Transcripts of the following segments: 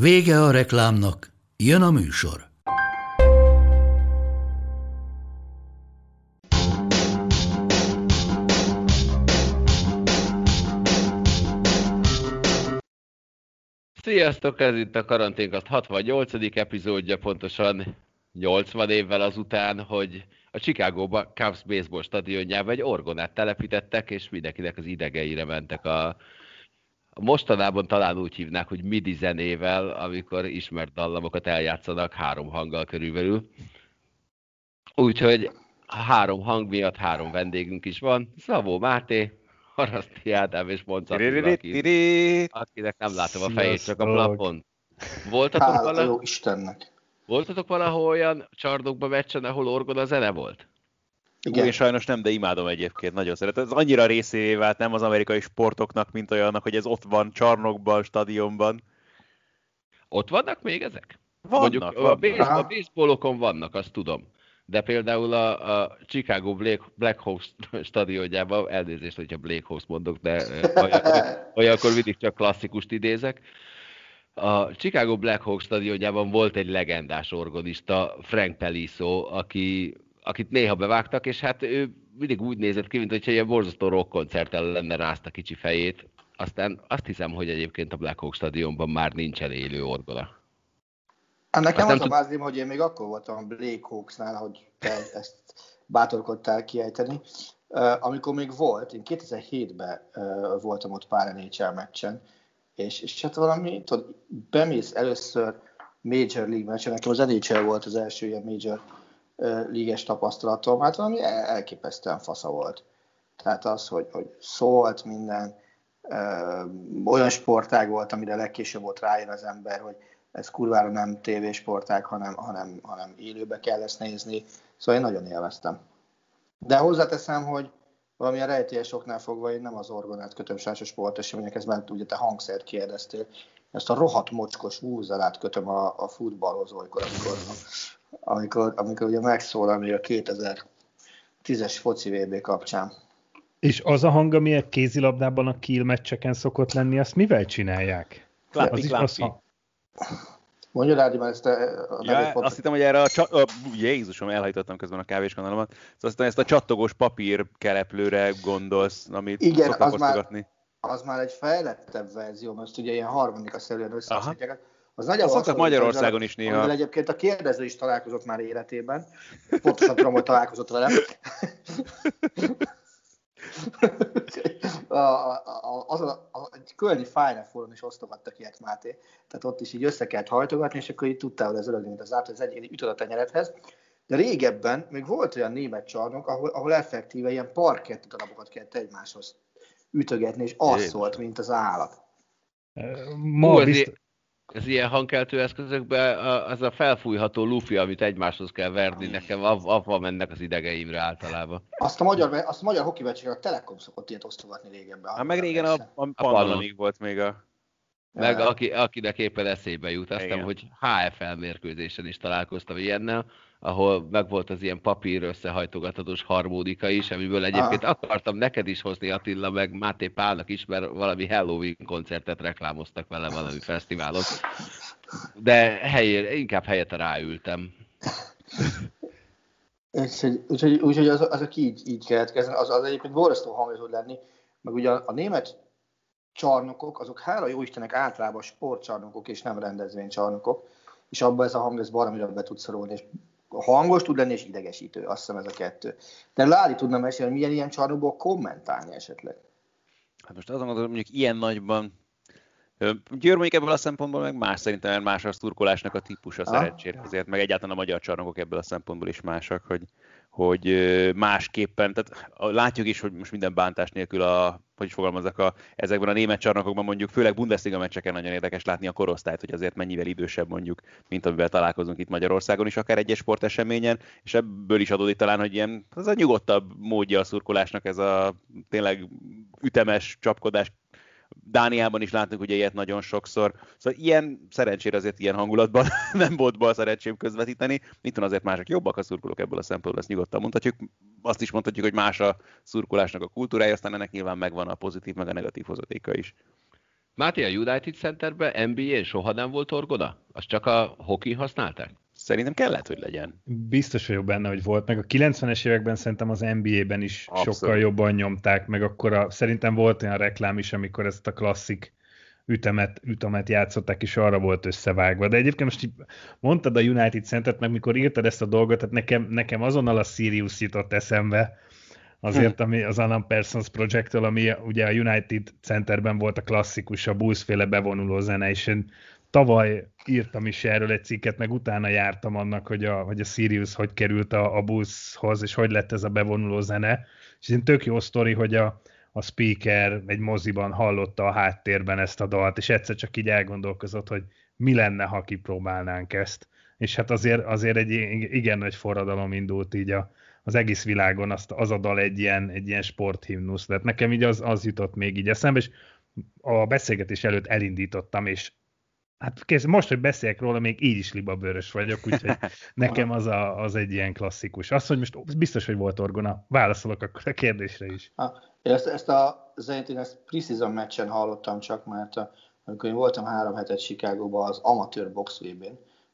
Vége a reklámnak, jön a műsor. Sziasztok, ez itt a Karanténkast 68. epizódja, pontosan 80 évvel azután, hogy a Chicago Cubs baseball stadionjába egy orgonát telepítettek, és mindenkinek az idegeire mentek a mostanában talán úgy hívnák, hogy midi zenével, amikor ismert dallamokat eljátszanak három hanggal körülbelül. Úgyhogy három hang miatt három vendégünk is van. Szabó Máté, Haraszti Ádám és Monca akinek nem látom a fejét, csak a plafon. Voltatok Hála vala... jó Istennek. Voltatok valahol olyan csarnokba meccsen, ahol orgona zene volt? Igen. Én sajnos nem, de imádom egyébként, nagyon szeretem. Ez annyira részévé vált nem az amerikai sportoknak, mint olyannak, hogy ez ott van csarnokban, stadionban. Ott vannak még ezek? Vannak, Mondjuk vannak. a, baseball, a baseballokon vannak, azt tudom. De például a, a Chicago Black, Black Hawks stadionjában, elnézést, hogyha Black Hawks mondok, de olyankor mindig csak klasszikust idézek. A Chicago Black Hawks stadionjában volt egy legendás orgonista, Frank Peliso, aki akit néha bevágtak, és hát ő mindig úgy nézett ki, mint hogyha ilyen borzasztó rock koncerten lenne rázta kicsi fejét. Aztán azt hiszem, hogy egyébként a Black Hawk stadionban már nincsen élő orgola. Hát nekem az a vázlim, hogy én még akkor voltam a Blake Hawksnál, hogy te ezt bátorkodtál kiejteni. amikor még volt, én 2007-ben voltam ott pár NHL meccsen, és, és hát valami, tudod, bemész először Major League meccsen, nekem az NHL volt az első ilyen Major líges tapasztalatom, hát valami elképesztően fasza volt. Tehát az, hogy, hogy szólt minden, ö, olyan sportág volt, amire legkésőbb volt rájön az ember, hogy ez kurvára nem tévésportág, hanem, hanem, hanem élőbe kell ezt nézni. Szóval én nagyon élveztem. De hozzáteszem, hogy valamilyen rejtélyes oknál fogva én nem az orgonát kötöm sásos sporteseményekhez, mert ugye te hangszert kérdeztél. Ezt a rohadt mocskos vúzalát kötöm a, a futballhoz olykor, amikor amikor, amikor ugye megszólal még a 2010-es foci VB kapcsán. És az a hang, ami a kézilabdában a kill meccseken szokott lenni, azt mivel csinálják? Klapi, az is az. Mondja Rádi már ezt a, a ja, Azt hittem, hogy erre a, csa- a Jézusom, elhajtottam közben a kávéskanalomat. Szóval azt hittem, ezt a csattogós papír kereplőre gondolsz, amit Igen, az már, az már egy fejlettebb verzió, most ugye ilyen harmonika szerűen összehasonlítják. Az nagyjából Szoktak Magyarországon is néha. Amivel egyébként a kérdező is találkozott már életében. Pontosan tudom, hogy találkozott vele. a, a, a, az a, a, egy Kölni Final Forum is osztogattak ilyet Máté. Tehát ott is így össze kellett hajtogatni, és akkor így tudtál, hogy ez öreg, mint az át, az egyéni ütött a tenyerethez. De régebben még volt olyan német csarnok, ahol, ahol effektíve ilyen parkett darabokat kellett egymáshoz ütögetni, és az szólt, mint az állat. Ma Hú, bizt az ilyen hangkeltő eszközökben az a felfújható lufi, amit egymáshoz kell verni, nekem avval mennek az idegeimre általában. Azt a magyar, azt a magyar hoki a Telekom szokott ilyet osztogatni régebben. Hát meg régen a, a, a még volt még a... Meg aki, akinek éppen eszébe jut, aztán, hogy HFL mérkőzésen is találkoztam ilyennel, ahol megvolt az ilyen papír összehajtogathatós harmónika is, amiből egyébként Aha. akartam neked is hozni Attila, meg Máté Pálnak is, mert valami Halloween koncertet reklámoztak vele valami fesztiválon. De helyére, inkább helyette ráültem. Úgyhogy, úgyhogy, úgyhogy az, azok így, így keletkeznek, az, az egyébként borzasztó hangos tud lenni, meg ugye a, a német csarnokok, azok hála jó Istennek általában sportcsarnokok és nem rendezvénycsarnokok, és abban ez a hang ez baromira be tud szorulni, és hangos tud lenni, és idegesítő, azt hiszem ez a kettő. De Láli tudna mesélni, hogy milyen ilyen csarnokból kommentálni esetleg? Hát most azon gondolom, mondjuk ilyen nagyban Győr mondjuk ebből a szempontból meg más szerintem, más a szurkolásnak a típusa ah. szerencsére. Azért meg egyáltalán a magyar csarnokok ebből a szempontból is másak, hogy, hogy másképpen, tehát látjuk is, hogy most minden bántás nélkül a, hogy is fogalmazok, a, ezekben a német csarnokokban mondjuk, főleg Bundesliga meccseken nagyon érdekes látni a korosztályt, hogy azért mennyivel idősebb mondjuk, mint amivel találkozunk itt Magyarországon is, akár egyes sporteseményen, és ebből is adódik talán, hogy ilyen, az a nyugodtabb módja a szurkolásnak, ez a tényleg ütemes csapkodás, Dániában is láttuk ugye ilyet nagyon sokszor. Szóval ilyen, szerencsére azért ilyen hangulatban nem volt bal szerencsém közvetíteni. Itt van azért mások jobbak a szurkolók ebből a szempontból, ezt nyugodtan mondhatjuk. Azt is mondhatjuk, hogy más a szurkolásnak a kultúrája, aztán ennek nyilván megvan a pozitív, meg a negatív hozatéka is. Máté, a United Centerben NBA soha nem volt orgoda? Azt csak a hoki használták? Szerintem kellett, hogy legyen. Biztos vagyok benne, hogy volt. Meg a 90-es években szerintem az NBA-ben is Abszolút. sokkal jobban nyomták, meg akkor a, szerintem volt olyan reklám is, amikor ezt a klasszik ütemet, ütemet játszották, és arra volt összevágva. De egyébként most így mondtad a United Center-t, meg mikor írtad ezt a dolgot, tehát nekem, nekem azonnal a Sirius jutott eszembe, azért, ami az Alan Persons project ami ugye a United Centerben volt a klasszikus, a Bulls féle bevonuló zene, és én tavaly írtam is erről egy cikket, meg utána jártam annak, hogy a, hogy a Sirius hogy került a, a buszhoz, és hogy lett ez a bevonuló zene. És ez tök jó sztori, hogy a, a speaker egy moziban hallotta a háttérben ezt a dalt, és egyszer csak így elgondolkozott, hogy mi lenne, ha kipróbálnánk ezt. És hát azért, azért egy igen nagy forradalom indult így a, az egész világon, azt, az a dal egy ilyen, egy ilyen sporthimnusz lett. Nekem így az, az jutott még így eszembe, és a beszélgetés előtt elindítottam, és Hát kész, most, hogy beszélek róla, még így is libabőrös vagyok, úgyhogy nekem az, a, az egy ilyen klasszikus. Azt, hogy most biztos, hogy volt orgona, válaszolok akkor a kérdésre is. Ha, én ezt, ezt a zenét én ezt preseason meccsen hallottam csak, mert a, amikor én voltam három hetet Chicagóban az amatőr box n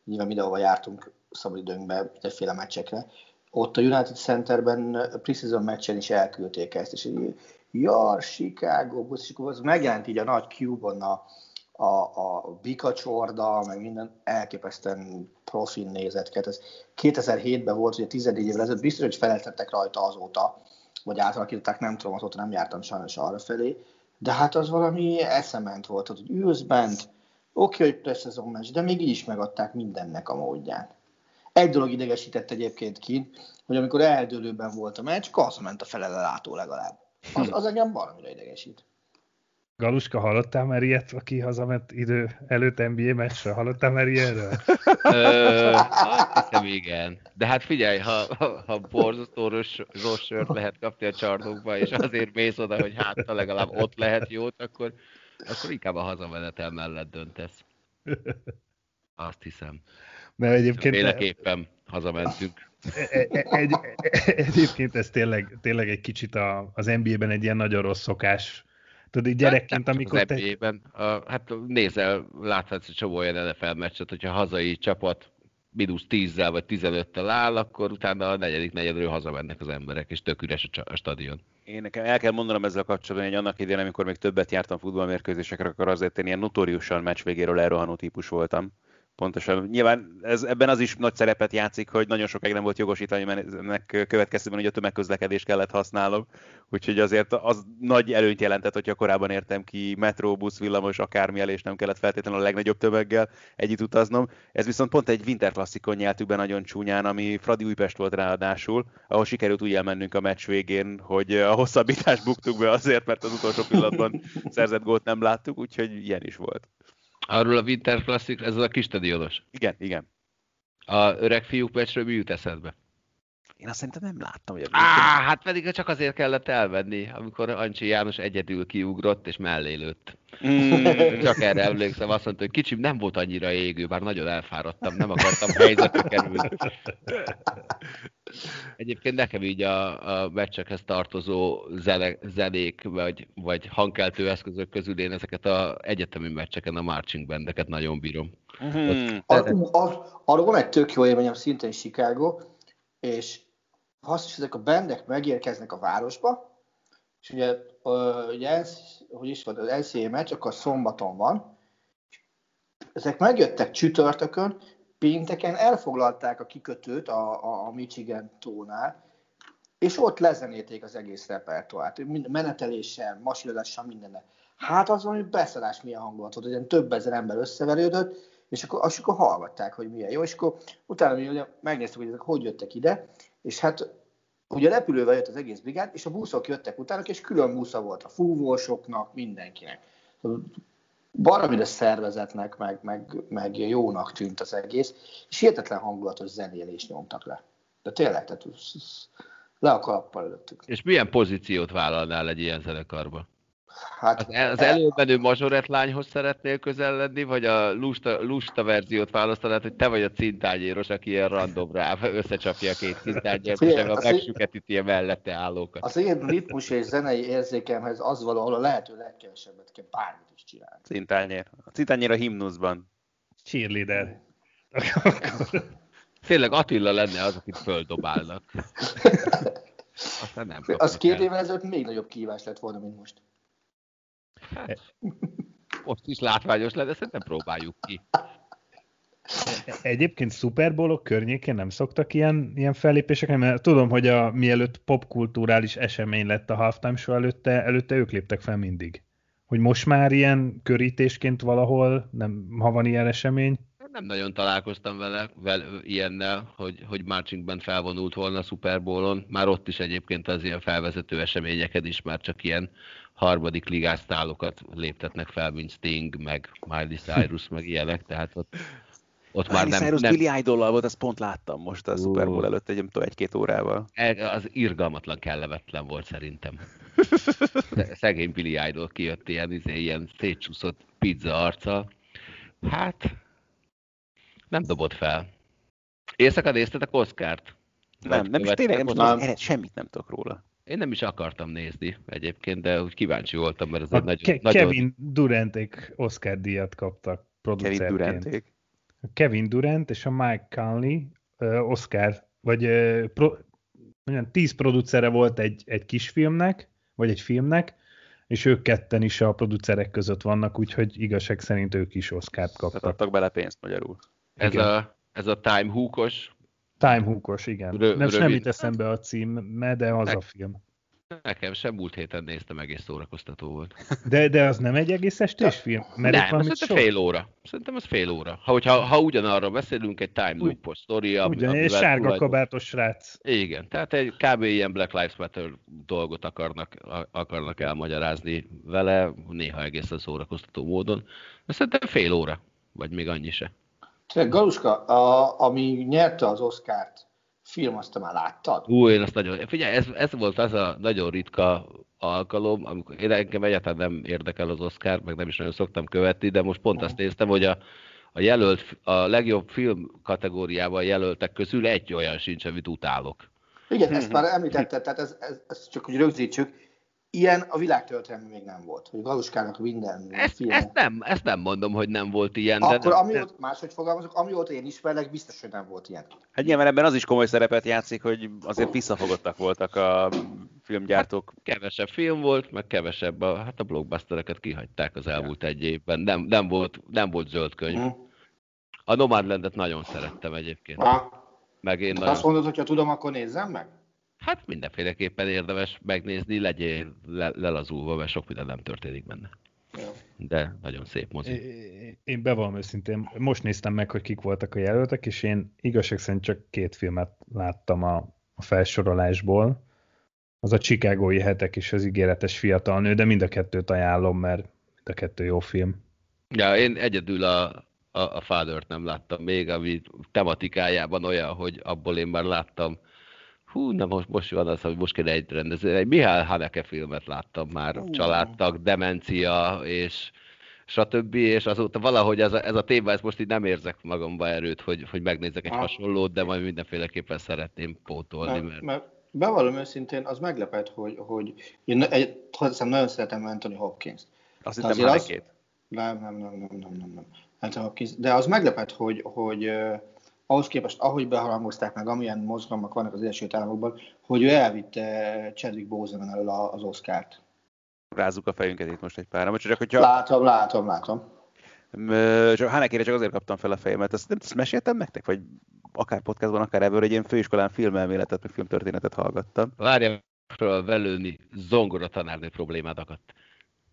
nyilván mindenhova jártunk szabadidőnkbe, mindenféle meccsekre, ott a United Centerben preseason meccsen is elküldték ezt, és így, ja, Chicago, és akkor az megjelent így a nagy cube a, a, a Bika csorda, meg minden elképesztően profin nézett ki. Ez 2007-ben volt, ugye 14 évvel ezelőtt, biztos, hogy feleltettek rajta azóta, vagy átalakították, nem tudom, azóta nem jártam sajnos arra felé, de hát az valami eszement volt, hogy ülsz bent, oké, hogy preszezon meccs, de még így is megadták mindennek a módján. Egy dolog idegesített egyébként kint, hogy amikor eldőlőben volt a meccs, kasz ment a felele látó legalább. Az, az engem valamire idegesít. Galuska, hallottál már ilyet, aki hazament idő előtt NBA meccsre? Hallottál már ilyenről? hát hiszem igen. De hát figyelj, ha, ha, ha borzasztó rossz, sört lehet kapni a csarnokba, és azért mész oda, hogy hát legalább ott lehet jót, akkor, akkor inkább a hazamenetel mellett döntesz. Azt hiszem. Mert egyébként... Féleképpen hazamentünk. Egy, egy, egy, egyébként ez tényleg, tényleg egy kicsit a, az NBA-ben egy ilyen nagyon rossz szokás, Tudod, így gyerekként, hát, amikor te... NBA-ben, a, hát nézel, láthatsz egy csomó olyan NFL meccset, hogyha a hazai csapat mínusz 10-zel vagy 15-tel áll, akkor utána a negyedik negyedről hazamennek az emberek, és tök üres a, a stadion. Én nekem el kell mondanom ezzel kapcsolatban, hogy annak idején, amikor még többet jártam futballmérkőzésekre, akkor azért én ilyen notóriusan meccs végéről elrohanó típus voltam. Pontosan. Nyilván ez, ebben az is nagy szerepet játszik, hogy nagyon sokáig nem volt jogosítani, mert ennek következtében hogy a tömegközlekedést kellett használnom. Úgyhogy azért az nagy előnyt jelentett, hogyha korábban értem ki metró, busz, villamos, akármi el, és nem kellett feltétlenül a legnagyobb tömeggel együtt utaznom. Ez viszont pont egy Winter Classicon nyeltük be nagyon csúnyán, ami Fradi Újpest volt ráadásul, ahol sikerült úgy elmennünk a meccs végén, hogy a hosszabbítást buktuk be azért, mert az utolsó pillanatban szerzett gólt nem láttuk, úgyhogy ilyen is volt. Arról a Winter Classic, ez az a kis stadionos. Igen, igen. A öreg fiúk meccsről mi jut eszedbe? Én azt szerintem nem láttam, hogy... Á, hát pedig csak azért kellett elvenni, amikor Ancsi János egyedül kiugrott és mellé lőtt. Mm. Csak erre emlékszem, azt mondta, hogy kicsim nem volt annyira égő, bár nagyon elfáradtam, nem akartam helyzetbe kerülni. Egyébként nekem így a, a meccsekhez tartozó zene, zenék, vagy, vagy hangkeltő eszközök közül én ezeket a egyetemi meccseken a marching bandeket nagyon bírom. Mm-hmm. arról van egy tök jó élményem szintén Chicago, és azt is ezek a bendek megérkeznek a városba, és ugye, ugye hogy is volt, az NCAA meccs, akkor szombaton van, ezek megjöttek csütörtökön, pénteken elfoglalták a kikötőt a, a, a Michigan tónál, és ott lezenélték az egész repertoárt, meneteléssel, masírozással, mindenne. Hát az valami beszarás milyen hangulat volt, hogy több ezer ember összeverődött, és akkor, és akkor hallgatták, hogy milyen jó, és akkor utána mi megnéztük, hogy ezek hogy jöttek ide, és hát ugye repülővel jött az egész brigád, és a buszok jöttek utána, és külön busza volt a fúvósoknak, mindenkinek. Baramire szervezetnek, meg, meg, meg jónak tűnt az egész, és hihetetlen hangulatos zenélést nyomtak le. De tényleg, tehát le a kalappal előttük. És milyen pozíciót vállalnál egy ilyen zenekarban? Hát, az, az előbenő mazsorett lányhoz szeretnél közel lenni, vagy a lusta, lusta verziót választanád, hogy te vagy a cintányéros, aki ilyen random rá összecsapja a két cintányért, és a megsüketíti a mellette állókat. Az én ritmus és zenei érzékemhez az való, ahol a lehető legkevesebbet kell bármit is csinálni. Cintányér. A cintányér a himnuszban. Cheerleader. Tényleg Attila lenne az, akit földobálnak. Aztán nem az két évvel ezelőtt még nagyobb kívás lett volna, mint most. Hát, most is látványos lenne, de szerintem próbáljuk ki. Egyébként Super Bowl-ok környékén nem szoktak ilyen, ilyen fellépések, mert tudom, hogy a, mielőtt popkulturális esemény lett a halftime show előtte, előtte ők léptek fel mindig. Hogy most már ilyen körítésként valahol, nem, ha van ilyen esemény? Nem nagyon találkoztam vele, vele ilyennel, hogy, hogy marching band felvonult volna a Super Bowl-on. Már ott is egyébként az ilyen felvezető eseményeket is már csak ilyen harmadik ligáztálokat léptetnek fel, mint Sting, meg Miley Cyrus, meg ilyenek, tehát ott, ott Miley már nem... Cyrus nem... Billy idol volt, azt pont láttam most a Super Bowl előtt egy, egy-két órával. Az irgalmatlan kellemetlen volt szerintem. Szegény Billy Idol kijött ilyen, izé, ilyen szétcsúszott pizza arca. Hát, nem dobott fel. Éjszaka néztetek Oscárt? Nem, nem is tényleg nem, nem, semmit nem tudok róla. Én nem is akartam nézni egyébként, de úgy kíváncsi voltam, mert ez egy nagyon, Ke- nagyon... Kevin Duranték Oscar díjat kaptak producerként. Kevin Duranték? Kevin Durant és a Mike Conley uh, Oscar, vagy uh, pro, mondjam, tíz producere volt egy, egy kisfilmnek, vagy egy filmnek, és ők ketten is a producerek között vannak, úgyhogy igazság szerint ők is Oscar-t kaptak. Tehát adtak bele pénzt magyarul. Ez a, ez a Time Hookos Time Hookos, igen. Rö- nem, nem jut eszembe a cím, de az ne- a film. Nekem sem múlt héten néztem, egész szórakoztató volt. De, de az nem egy egész estés film? Mert nem, szerintem sok... fél óra. Szerintem az fél óra. Ha, hogyha, ha ugyanarra beszélünk, egy time loop sztori. Ugyan, egy sárga tulajdon... kabátos srác. Igen, tehát egy kb. ilyen Black Lives Matter dolgot akarnak, akarnak elmagyarázni vele, néha egészen szórakoztató módon. De szerintem fél óra, vagy még annyi se. Galuska, a, ami nyerte az Oscárt, film, azt te már láttad? Ú, én azt nagyon... Figyelj, ez, ez volt az a nagyon ritka alkalom, amikor én engem egyáltalán nem érdekel az Oscar, meg nem is nagyon szoktam követni, de most pont azt néztem, hogy a, a jelölt, a legjobb film kategóriában jelöltek közül egy olyan sincs, amit utálok. Igen, ezt már említetted, tehát ez, ez, ez csak hogy rögzítsük, ilyen a világtörténelmi még nem volt, hogy Galuskának minden ezt, film... Ezt nem, ezt nem mondom, hogy nem volt ilyen. Akkor de amióta, máshogy fogalmazok, amióta én ismerlek, biztos, hogy nem volt ilyen. Hát nyilván ebben az is komoly szerepet játszik, hogy azért visszafogottak voltak a filmgyártók. Hát kevesebb film volt, meg kevesebb, a, hát a blockbustereket kihagyták az elmúlt ja. egy évben. Nem, nem, volt, nem volt zöld könyv. Hmm. A Nomadlandet nagyon szerettem egyébként. Ha. Meg én nagyon... Azt mondod, hogy ha tudom, akkor nézzem meg? Hát mindenféleképpen érdemes megnézni, legyél le, lelazulva, mert sok minden nem történik benne. De nagyon szép mozi. Én bevallom őszintén, most néztem meg, hogy kik voltak a jelöltek, és én igazság szerint csak két filmet láttam a, a felsorolásból. Az a Chicagói hetek és az ígéretes fiatal nő, de mind a kettőt ajánlom, mert mind a kettő jó film. Ja, én egyedül a, a, a Father-t nem láttam még, ami tematikájában olyan, hogy abból én már láttam Hú, na most, most van az, hogy most kéne egy rendező. Egy Mihály Haneke filmet láttam már, uh. családtag, demencia, és stb. És azóta valahogy ez a, ez a téma, ezt most így nem érzek magamba erőt, hogy, hogy megnézek egy ah. hasonlót, de majd mindenféleképpen szeretném pótolni. Mert, mert... mert bevallom őszintén, az meglepett, hogy, hogy én egy, hozzám nagyon szeretem Anthony Hopkins. Azt hittem az... Nem, nem, nem, nem, nem, nem, nem. Anthony Hopkins. De az meglepett, hogy, hogy ahhoz képest, ahogy beharangozták meg, amilyen mozgalmak vannak az Egyesült Államokban, hogy ő elvitte Chadwick Boseman elől az Oscárt. Rázzuk a fejünket itt most egy pár. Csak, hogyha... Látom, látom, látom. Csak Hanekére csak azért kaptam fel a fejemet. Ezt, ezt meséltem nektek? Vagy akár podcastban, akár ebből, hogy én főiskolán filmelméletet, meg filmtörténetet hallgattam. Várjál, velőni zongora tanárnő problémát akadt.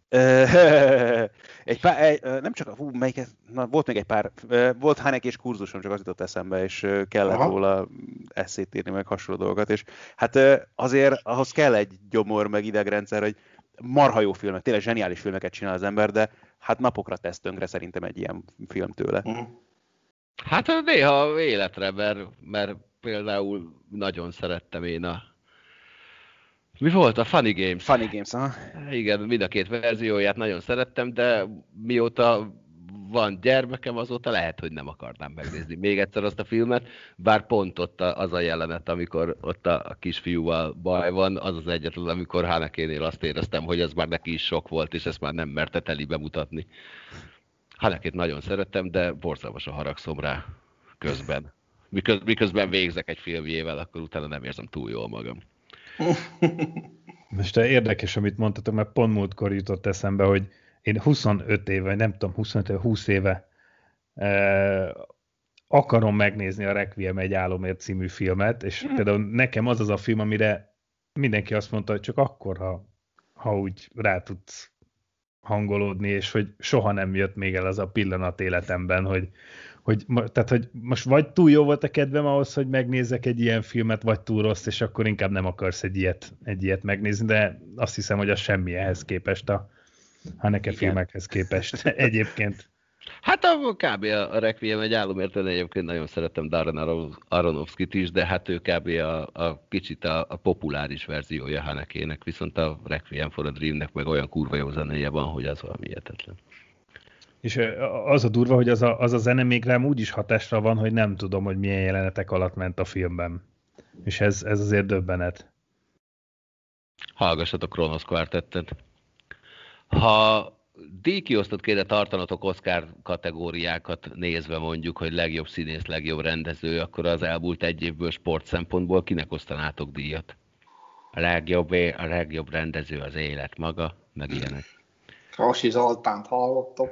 Egy pár, egy, nem csak, hú, melyik, na, volt még egy pár, volt Hanek és kurzusom, csak az jutott eszembe, és kellett Aha. róla eszét írni, meg hasonló dolgokat, és hát azért ahhoz kell egy gyomor, meg idegrendszer, hogy marha jó filmek, tényleg zseniális filmeket csinál az ember, de hát napokra tesz tönkre szerintem egy ilyen film tőle. Uh-huh. Hát néha életre, mert, mert például nagyon szerettem én a mi volt a Funny Games? Funny Games, aha. Igen, mind a két verzióját nagyon szerettem, de mióta van gyermekem, azóta lehet, hogy nem akarnám megnézni még egyszer azt a filmet, bár pont ott az a jelenet, amikor ott a kisfiúval baj van, az az egyetlen, amikor Hanekénél azt éreztem, hogy ez már neki is sok volt, és ezt már nem merte teli bemutatni. Hanekét nagyon szerettem, de borzalmasan haragszom rá közben. Miközben végzek egy filmjével, akkor utána nem érzem túl jól magam. Most érdekes, amit mondtatok, mert pont múltkor jutott eszembe, hogy én 25 éve, nem tudom, 25 éve, 20 éve eh, akarom megnézni a Requiem egy álomért című filmet, és mm. például nekem az az a film, amire mindenki azt mondta, hogy csak akkor, ha, ha úgy rá tudsz hangolódni, és hogy soha nem jött még el az a pillanat életemben, hogy, hogy, tehát, hogy most vagy túl jó volt a kedvem ahhoz, hogy megnézek egy ilyen filmet, vagy túl rossz, és akkor inkább nem akarsz egy ilyet, egy ilyet megnézni, de azt hiszem, hogy az semmi ehhez képest, a Haneke filmekhez képest egyébként. Hát a kb. a Requiem egy álomért, egyébként nagyon szeretem Darren Aronofsky-t is, de hát ő kb. a, a kicsit a, a populáris verziója Hanekének, viszont a Requiem for a Dreamnek meg olyan kurva jó zenéje van, hogy az valami hihetetlen. És az a durva, hogy az a, az a zene még rám úgy is hatásra van, hogy nem tudom, hogy milyen jelenetek alatt ment a filmben. És ez, ez azért döbbenet. Hallgassatok Kronos Quartettet. Ha díjkiosztott kéne tartanotok Oscar kategóriákat nézve mondjuk, hogy legjobb színész, legjobb rendező, akkor az elmúlt egy évből sport szempontból kinek osztanátok díjat? A legjobb, a legjobb rendező az élet maga, meg ilyenek. Rasi Zoltánt hallottam.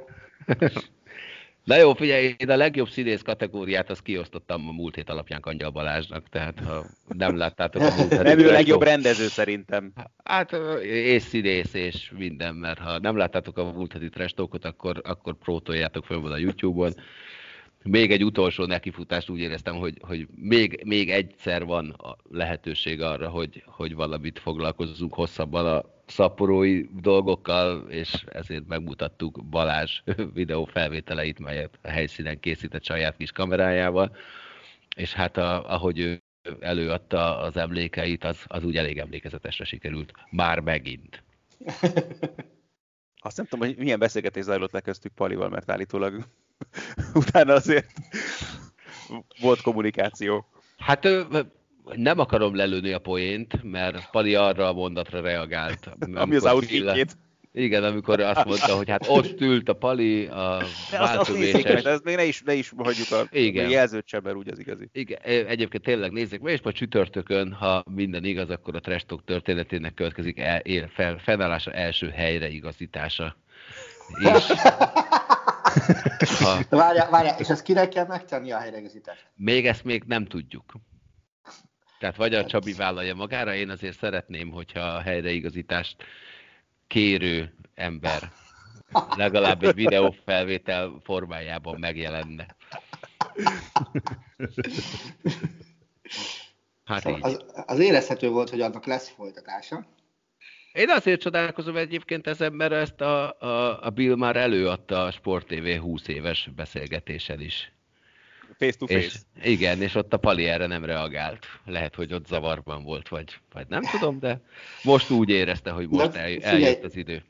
Na jó, figyelj, én a legjobb színész kategóriát azt kiosztottam a múlt hét alapján Angyal Balázsnak, tehát ha nem láttátok a múlt Nem ő a legjobb rendező szerintem. Hát és színész és minden, mert ha nem láttátok a múlt heti trestókot, akkor, akkor prótoljátok föl a YouTube-on. Még egy utolsó nekifutást úgy éreztem, hogy, hogy még, még egyszer van a lehetőség arra, hogy, hogy valamit foglalkozzunk hosszabban a szaporói dolgokkal, és ezért megmutattuk Balázs videó felvételeit, melyet a helyszínen készített saját kis kamerájával, és hát a, ahogy ő előadta az emlékeit, az, az úgy elég emlékezetesre sikerült. Már megint. Azt nem tudom, hogy milyen beszélgetés zajlott le köztük Palival, mert állítólag utána azért volt kommunikáció. Hát nem akarom lelőni a poént, mert Pali arra a mondatra reagált. Ami az outkickjét. Igen, amikor azt mondta, hogy hát ott ült a Pali, a azt ez még ne is, ne is hagyjuk a Igen. jelzőt sem, mert úgy az igazi. Igen, egyébként tényleg nézzék meg, és majd csütörtökön, ha minden igaz, akkor a Trestok történetének következik el, el, fel, fennállása első helyre igazítása. És, ha... Várjál, várjál, és ezt kinek kell megtenni a helyreigazítást? Még ezt még nem tudjuk. Tehát vagy a Csabi vállalja magára, én azért szeretném, hogyha a helyreigazítást kérő ember legalább egy videófelvétel formájában megjelenne. Hát szóval az, az érezhető volt, hogy annak lesz folytatása. Én azért csodálkozom egyébként ezen, mert ezt a, a, a Bill már előadta a Sport TV 20 éves beszélgetésen is face to face. És, igen, és ott a Pali erre nem reagált. Lehet, hogy ott zavarban volt, vagy, vagy nem tudom, de most úgy érezte, hogy most el, eljött az idő.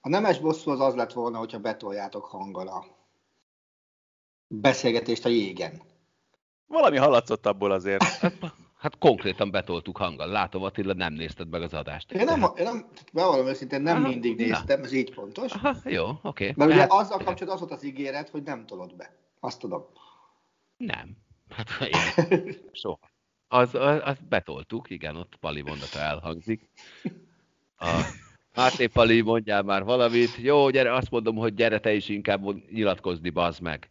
A nemes bosszú az az lett volna, hogyha betoljátok hanggal a beszélgetést a jégen. Valami hallatszott abból azért. Hát, hát konkrétan betoltuk hanggal. Látom, Attila, nem nézted meg az adást. Én nem, én nem bevallom őszintén, nem Aha, mindig néztem, na. ez így pontos. Aha, jó, oké. Okay. Mert ugye hát... azzal kapcsolatban az volt az ígéret, hogy nem tolod be. Azt tudom. Nem. Hát én soha. Az, az, az betoltuk, igen, ott Pali mondata elhangzik. A Máté Pali, mondjál már valamit. Jó, gyere, azt mondom, hogy gyere te is inkább nyilatkozni, bazd meg.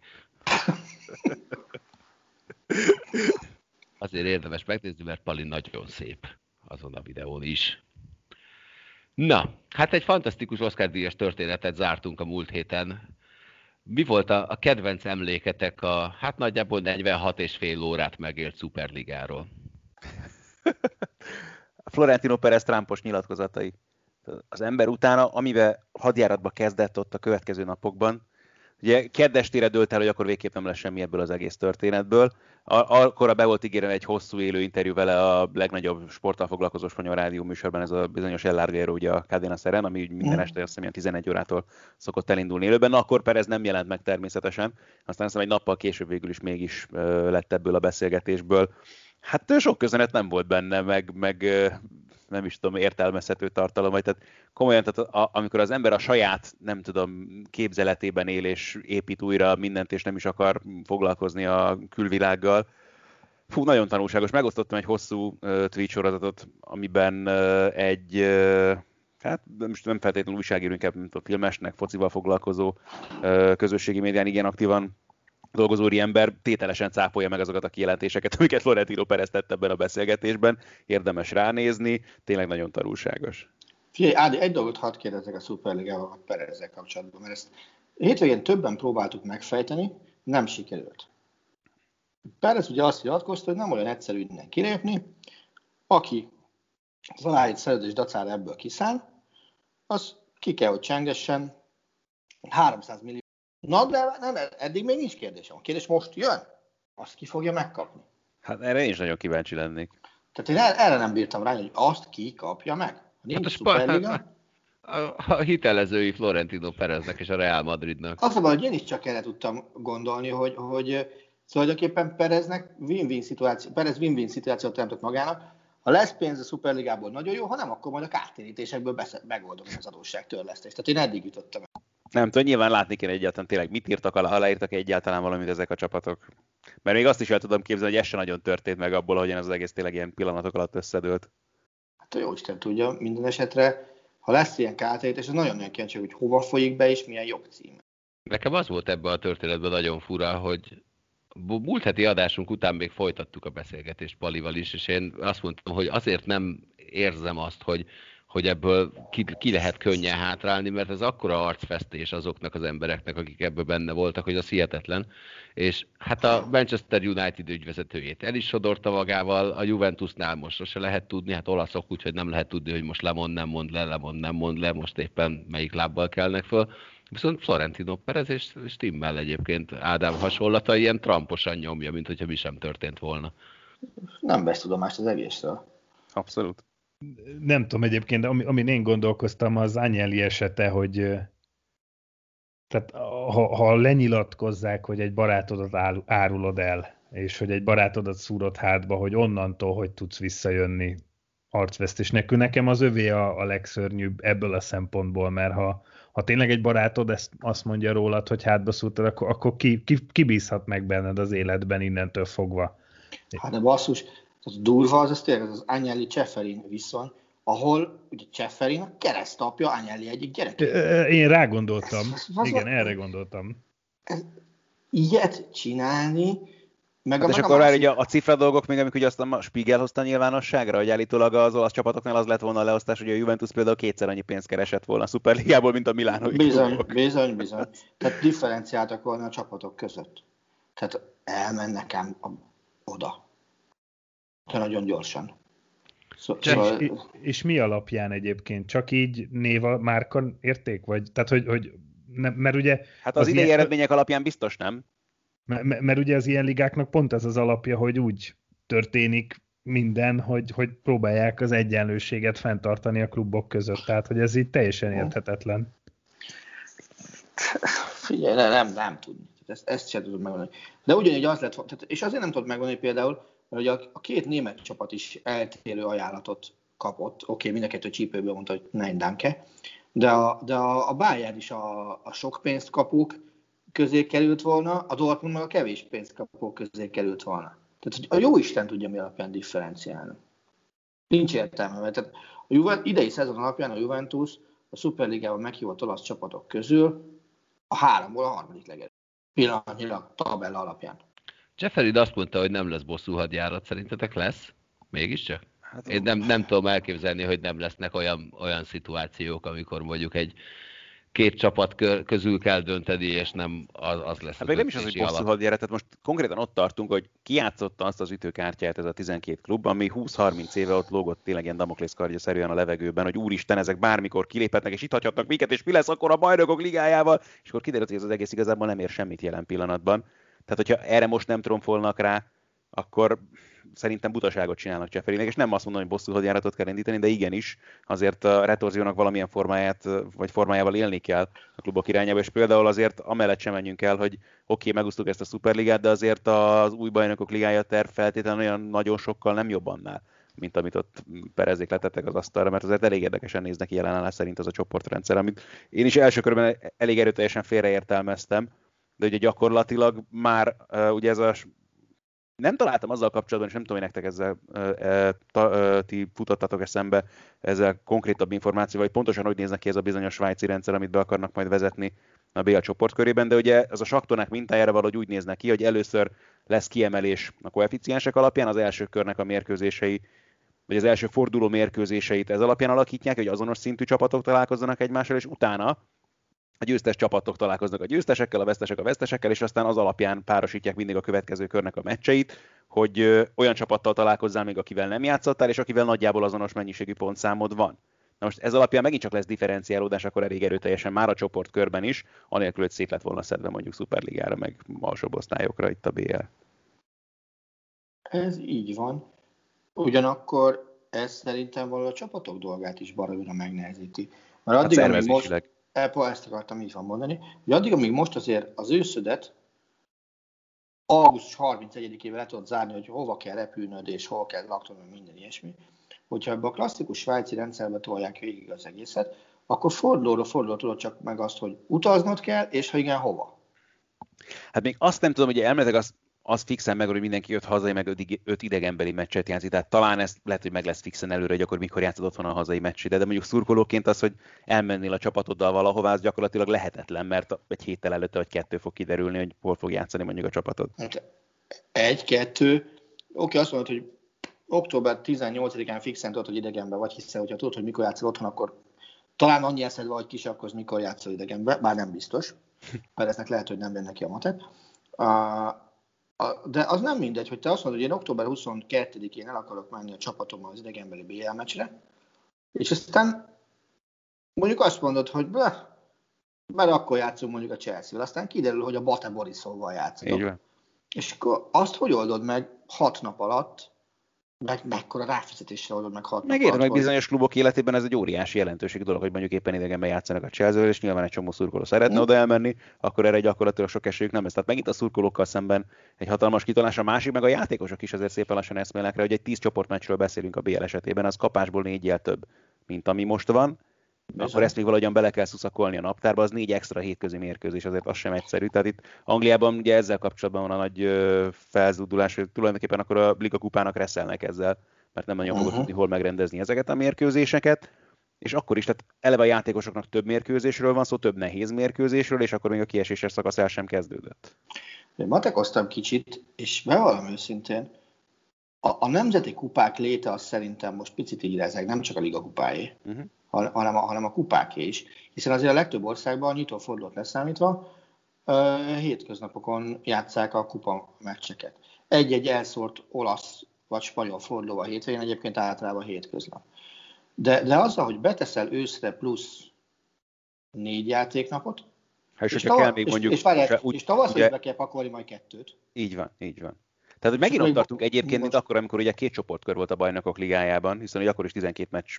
Azért érdemes megnézni, mert Pali nagyon szép azon a videón is. Na, hát egy fantasztikus Oscar-díjas történetet zártunk a múlt héten. Mi volt a, a kedvenc emléketek a, hát nagyjából 46 és fél órát megélt Superligáról? Florentino Perez Trumpos nyilatkozatai. Az ember utána, amivel hadjáratba kezdett ott a következő napokban, Ugye keddestére dölt el, hogy akkor végképp nem lesz semmi ebből az egész történetből. Akkor be volt ígérve egy hosszú élő interjú vele a legnagyobb sporttal foglalkozó spanyol rádió műsorban, ez a bizonyos El Larguero, ugye a Cadena Seren, ami minden mm. este azt hiszem 11 órától szokott elindulni élőben. Na, akkor Perez nem jelent meg természetesen, aztán azt egy nappal később végül is mégis lett ebből a beszélgetésből. Hát sok közenet nem volt benne, meg, meg nem is tudom, értelmezhető tartalom, vagy tehát komolyan, tehát a, amikor az ember a saját, nem tudom, képzeletében él és épít újra mindent, és nem is akar foglalkozni a külvilággal, Fú, nagyon tanulságos. Megosztottam egy hosszú uh, tweet sorozatot, amiben uh, egy, uh, hát nem, nem feltétlenül újságíró, inkább mint a filmesnek, focival foglalkozó uh, közösségi médián igen aktívan dolgozó ember tételesen cápolja meg azokat a kijelentéseket, amiket Florentino Perez tett ebben a beszélgetésben. Érdemes ránézni, tényleg nagyon tanulságos. Figyelj, Ádi, egy dolgot hadd kérdezzek a Superligával, vagy Perezzel kapcsolatban, mert ezt hétvégén többen próbáltuk megfejteni, nem sikerült. Perez ugye azt nyilatkozta, hogy nem olyan egyszerű innen kilépni, aki az aláírt szerződés dacára ebből kiszáll, az ki kell, hogy csengessen 300 millió Na, de nem, eddig még nincs kérdésem. A kérdés most jön. Azt ki fogja megkapni? Hát erre én is nagyon kíváncsi lennék. Tehát én erre nem bírtam rá, hogy azt ki kapja meg. Nincs hát a, a, a hitelezői Florentino Pereznek és a Real Madridnak. Azt mondom, hogy én is csak erre tudtam gondolni, hogy, hogy tulajdonképpen Pereznek win-win szituáció, Perez win-win szituációt teremtett magának. Ha lesz pénz a Superligából, nagyon jó, ha nem, akkor majd a kártérítésekből megoldom az adósságtörlesztést. Tehát én eddig jutottam nem tudom, nyilván látni kéne egyáltalán tényleg mit írtak alá, ha leírtak egyáltalán valamit ezek a csapatok. Mert még azt is el tudom képzelni, hogy ez sem nagyon történt meg abból, hogy ez az egész tényleg ilyen pillanatok alatt összedőlt. Hát a jó Isten tudja, minden esetre, ha lesz ilyen kártérítés, az nagyon-nagyon kíváncsi, hogy hova folyik be, és milyen jogcím. Nekem az volt ebben a történetben nagyon fura, hogy múlt heti adásunk után még folytattuk a beszélgetést Palival is, és én azt mondtam, hogy azért nem érzem azt, hogy hogy ebből ki, ki lehet könnyen hátrálni, mert ez akkora arcfestés azoknak az embereknek, akik ebből benne voltak, hogy az hihetetlen. És hát a Manchester United ügyvezetőjét el is sodorta magával, a Juventusnál most sose lehet tudni, hát olaszok, úgyhogy nem lehet tudni, hogy most lemond, nem mond le, lemond, nem mond le, most éppen melyik lábbal kelnek föl. Viszont Florentino Perez és Stimmel egyébként Ádám hasonlata ilyen tramposan nyomja, mint hogyha mi sem történt volna. Nem vesz tudomást az egészről. Abszolút nem tudom egyébként, ami, amin én gondolkoztam, az Anyeli esete, hogy tehát ha, ha lenyilatkozzák, hogy egy barátodat árulod el, és hogy egy barátodat szúrod hátba, hogy onnantól, hogy tudsz visszajönni arcvesztés. Nekünk nekem az övé a, a legszörnyűbb ebből a szempontból, mert ha, ha tényleg egy barátod ezt azt mondja rólad, hogy hátba szúrtad, akkor, akkor ki, ki, ki bízhat meg benned az életben innentől fogva. Hát de basszus, az durva az, az tényleg az Agnelli Cseferin viszony, ahol ugye Cseferin a keresztapja Agnelli egyik gyerek. Én rá gondoltam. Ez, ez, Igen, erre gondoltam. Ez, ilyet csinálni, meg hát a, és akkor már ugye a cifra dolgok még, amik ugye azt a Spiegel hozta nyilvánosságra, hogy állítólag az olasz csapatoknál az lett volna a leosztás, hogy a Juventus például kétszer annyi pénzt keresett volna a Superligából, mint a Milánói Bizony, klubok. bizony, bizony. Tehát differenciáltak volna a csapatok között. Tehát elmennek ám oda de nagyon gyorsan. Szó, szóval... és, és mi alapján egyébként? Csak így név a márka érték? Vagy, tehát, hogy, hogy ne, mert ugye... Hát az, az idei ilyen, eredmények alapján biztos nem. Mert, mert ugye az ilyen ligáknak pont ez az alapja, hogy úgy történik minden, hogy, hogy próbálják az egyenlőséget fenntartani a klubok között. Tehát, hogy ez így teljesen érthetetlen. Figyelj, nem, nem, nem tudni. Ezt, ezt sem tudom megmondani. De ugyanígy az lett, tehát, és azért nem tudod megmondani például, mert ugye a, a két német csapat is eltérő ajánlatot kapott, oké, okay, mind a kettő csípőből mondta, hogy nein danke, de a, de a, a Bayern is a, a sok pénzt kapók közé került volna, a Dortmund meg a kevés pénzt kapók közé került volna. Tehát hogy a jó Isten tudja mi alapján differenciálni. Nincs értelme, mert tehát a Juve, idei szezon alapján a Juventus a Superligában meghívott olasz csapatok közül a háromból a harmadik legerősebb. Pillanatnyilag tabella alapján. Jefferid azt mondta, hogy nem lesz bosszú hadjárat. Szerintetek lesz? Mégiscsak? Hát, Én nem, nem tudom elképzelni, hogy nem lesznek olyan, olyan szituációk, amikor mondjuk egy két csapat közül kell dönteni, és nem az, az lesz. Hát még nem is az, hogy bosszú hadjárat, tehát most konkrétan ott tartunk, hogy kiátszotta azt az ütőkártyát ez a 12 klub, ami 20-30 éve ott lógott tényleg ilyen Damoklész kardja szerűen a levegőben, hogy úristen, ezek bármikor kiléphetnek és itt hagyhatnak minket, és mi lesz akkor a bajnokok ligájával, és akkor kiderült, hogy ez az egész igazából nem ér semmit jelen pillanatban. Tehát, hogyha erre most nem tromfolnak rá, akkor szerintem butaságot csinálnak Cseferinek, és nem azt mondom, hogy bosszú hadjáratot kell indítani, de igenis, azért a retorziónak valamilyen formáját, vagy formájával élni kell a klubok irányába, és például azért amellett sem menjünk el, hogy oké, okay, megusztuk ezt a szuperligát, de azért az új bajnokok ligája terv feltétlenül olyan nagyon sokkal nem jobb annál mint amit ott Perezék letettek az asztalra, mert azért elég érdekesen néznek ki jelenállás szerint az a csoportrendszer, amit én is első körben elég erőteljesen félreértelmeztem, de ugye gyakorlatilag már ugye ez a nem találtam azzal kapcsolatban, és nem tudom, hogy nektek ezzel e, ta, e, ti futottatok eszembe ezzel konkrétabb információval, hogy pontosan hogy néznek ki ez a bizonyos svájci rendszer, amit be akarnak majd vezetni a BL csoport körében, de ugye ez a saktonák mintájára valahogy úgy néznek ki, hogy először lesz kiemelés a koeficiensek alapján, az első körnek a mérkőzései, vagy az első forduló mérkőzéseit ez alapján alakítják, hogy azonos szintű csapatok találkozzanak egymással, és utána a győztes csapatok találkoznak a győztesekkel, a vesztesek a vesztesekkel, és aztán az alapján párosítják mindig a következő körnek a meccseit, hogy olyan csapattal találkozzál még, akivel nem játszottál, és akivel nagyjából azonos mennyiségű pontszámod van. Na most ez alapján megint csak lesz differenciálódás, akkor elég erőteljesen már a csoport körben is, anélkül, hogy szét lett volna szedve mondjuk Superligára, meg alsóbb osztályokra itt a BL. Ez így van. Ugyanakkor ez szerintem valahol a csapatok dolgát is baromira megnehezíti. Mert addig, hát most, Apple ezt akartam így van mondani, hogy addig, amíg most azért az őszödet augusztus 31-ével le tudod zárni, hogy hova kell repülnöd, és hol kell laknod, minden ilyesmi, hogyha ebbe a klasszikus svájci rendszerbe tolják végig az egészet, akkor fordulóra fordulóra tudod csak meg azt, hogy utaznod kell, és ha igen, hova. Hát még azt nem tudom, hogy elméletileg azt az fixen meg, hogy mindenki jött hazai, meg öt, öt idegenbeli meccset játszik, tehát talán ez lehet, hogy meg lesz fixen előre, hogy akkor mikor játszod otthon a hazai meccs, de, de mondjuk szurkolóként az, hogy elmennél a csapatoddal valahová, az gyakorlatilag lehetetlen, mert egy héttel előtte vagy kettő fog kiderülni, hogy hol fog játszani mondjuk a csapatod. Hát egy, kettő, oké, azt mondod, hogy október 18-án fixen tudod, hogy idegenben vagy, hiszen hogyha tudod, hogy mikor játszol otthon, akkor talán annyi eszed vagy kisakkoz, mikor játszol idegenben, bár nem biztos, mert eznek lehet, hogy nem jön neki a matek. Uh, de az nem mindegy, hogy te azt mondod, hogy én október 22-én el akarok menni a csapatommal az idegenbeli BL meccsre, és aztán mondjuk azt mondod, hogy be, mert akkor játszunk mondjuk a Chelsea-vel, aztán kiderül, hogy a Bate Borisovval játszunk. És akkor azt hogy oldod meg hat nap alatt, meg mekkora ráfizetésre oldod meg hat Megértem, meg bizonyos klubok életében ez egy óriási jelentőség dolog, hogy mondjuk éppen idegenben játszanak a chelsea és nyilván egy csomó szurkoló szeretne mm. oda elmenni, akkor erre gyakorlatilag sok esélyük nem lesz. Tehát megint a szurkolókkal szemben egy hatalmas kitalás, a másik meg a játékosok is azért szépen lassan eszmélnek rá, hogy egy tíz csoportmeccsről beszélünk a BL esetében, az kapásból négy több, mint ami most van, Bizony. akkor ezt még valahogyan bele kell szuszakolni a naptárba, az négy extra hétközi mérkőzés, azért az sem egyszerű. Tehát itt Angliában ugye ezzel kapcsolatban van a nagy felzúdulás, hogy tulajdonképpen akkor a Liga kupának reszelnek ezzel, mert nem nagyon uh-huh. fogod tudni hol megrendezni ezeket a mérkőzéseket. És akkor is, tehát eleve a játékosoknak több mérkőzésről van szó, több nehéz mérkőzésről, és akkor még a kieséses szakasz el sem kezdődött. Én matekoztam kicsit, és bevallom őszintén, a, a nemzeti kupák léte az szerintem most picit így rezeg, nem csak a liga kupáé. Uh-huh hanem a, hanem a kupáké is. Hiszen azért a legtöbb országban, a nyitófordulót leszámítva, hétköznapokon játszák a kupa meccseket. Egy-egy elszórt olasz vagy spanyol forduló a hétvégén egyébként általában hétköznap. De, de azzal, hogy beteszel őszre plusz négy játéknapot, hát, és, és, tava- kell még mondjuk, és, és, várjál, úgy, és tavasszal ugye... be kell pakolni majd kettőt. Így van, így van. Tehát, hogy megint ott tartunk egyébként, mint akkor, amikor ugye két csoportkör volt a bajnokok ligájában, hiszen ugye akkor is 12 meccs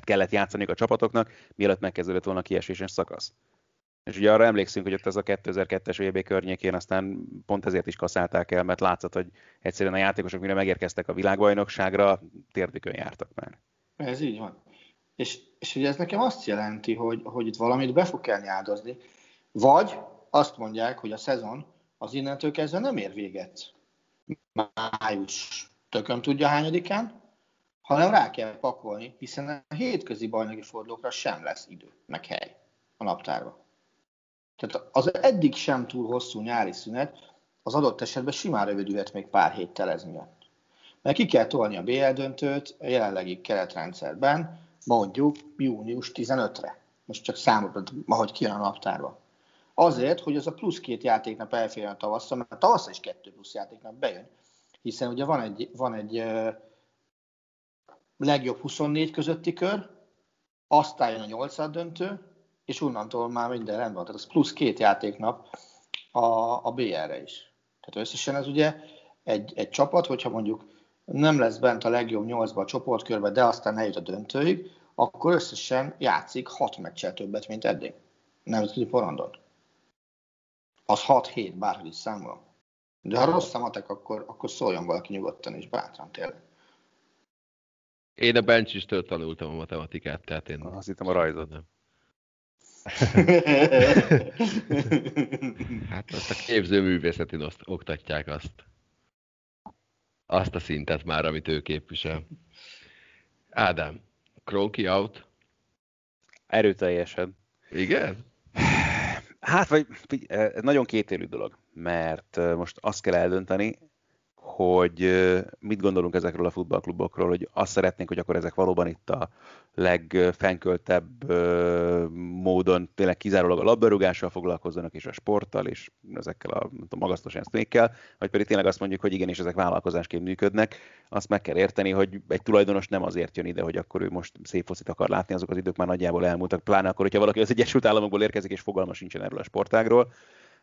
kellett játszani a csapatoknak, mielőtt megkezdődött volna a kieséses szakasz. És ugye arra emlékszünk, hogy ott ez a 2002-es VB környékén aztán pont ezért is kaszálták el, mert látszott, hogy egyszerűen a játékosok, mire megérkeztek a világbajnokságra, térdükön jártak már. Ez így van. És, és ugye ez nekem azt jelenti, hogy, hogy itt valamit be fog kellni áldozni, vagy azt mondják, hogy a szezon az innentől kezdve nem ér véget május tököm tudja hányadikán, hanem rá kell pakolni, hiszen a hétközi bajnoki fordulókra sem lesz idő, meg hely a naptárban. Tehát az eddig sem túl hosszú nyári szünet az adott esetben simán rövidülhet még pár héttel ez miatt. Mert ki kell tolni a BL döntőt a jelenlegi keretrendszerben, mondjuk június 15-re. Most csak számolod, ahogy kijön a naptárba. Azért, hogy az a plusz két játéknap elférjen a tavasszal, mert tavasszal is kettő plusz játéknap bejön. Hiszen ugye van egy, van egy legjobb 24 közötti kör, aztán jön a 8 döntő, és onnantól már minden rendben van. Tehát az plusz két játéknap a, a BR-re is. Tehát összesen ez ugye egy, egy csapat, hogyha mondjuk nem lesz bent a legjobb nyolcba a csoportkörbe, de aztán eljut a döntőig, akkor összesen játszik hat meccsel többet, mint eddig. Nemzetközi porondon. Az 6-7, bárhogy is számolom. De ha rossz a matek, akkor, akkor szóljon valaki nyugodtan és bátran tényleg. Én a benchistől tanultam a matematikát, tehát én... Azt hittem a rajzot. Nem. hát azt a képzőművészeti oktatják azt. Azt a szintet már, amit ő képvisel. Ádám, Kronki out? Erőteljesen. Igen? Hát, vagy nagyon kétélű dolog, mert most azt kell eldönteni, hogy mit gondolunk ezekről a futballklubokról, hogy azt szeretnénk, hogy akkor ezek valóban itt a legfenköltebb módon tényleg kizárólag a labdarúgással foglalkozzanak, és a sporttal, és ezekkel a, a magasztos eszmékkel, vagy pedig tényleg azt mondjuk, hogy igenis ezek vállalkozásként működnek, azt meg kell érteni, hogy egy tulajdonos nem azért jön ide, hogy akkor ő most szép focit akar látni, azok az idők már nagyjából elmúltak, pláne akkor, hogyha valaki az Egyesült Államokból érkezik, és fogalma sincsen erről a sportágról,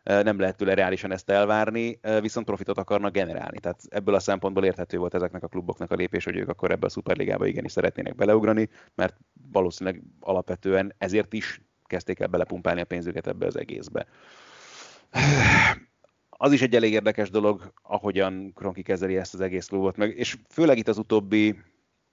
nem lehet tőle reálisan ezt elvárni, viszont profitot akarnak generálni. Tehát ebből a szempontból érthető volt ezeknek a kluboknak a lépés, hogy ők akkor ebbe a szuperligába igenis szeretnének beleugrani, mert valószínűleg alapvetően ezért is kezdték el belepumpálni a pénzüket ebbe az egészbe. Az is egy elég érdekes dolog, ahogyan Kronki kezeli ezt az egész klubot, meg, és főleg itt az utóbbi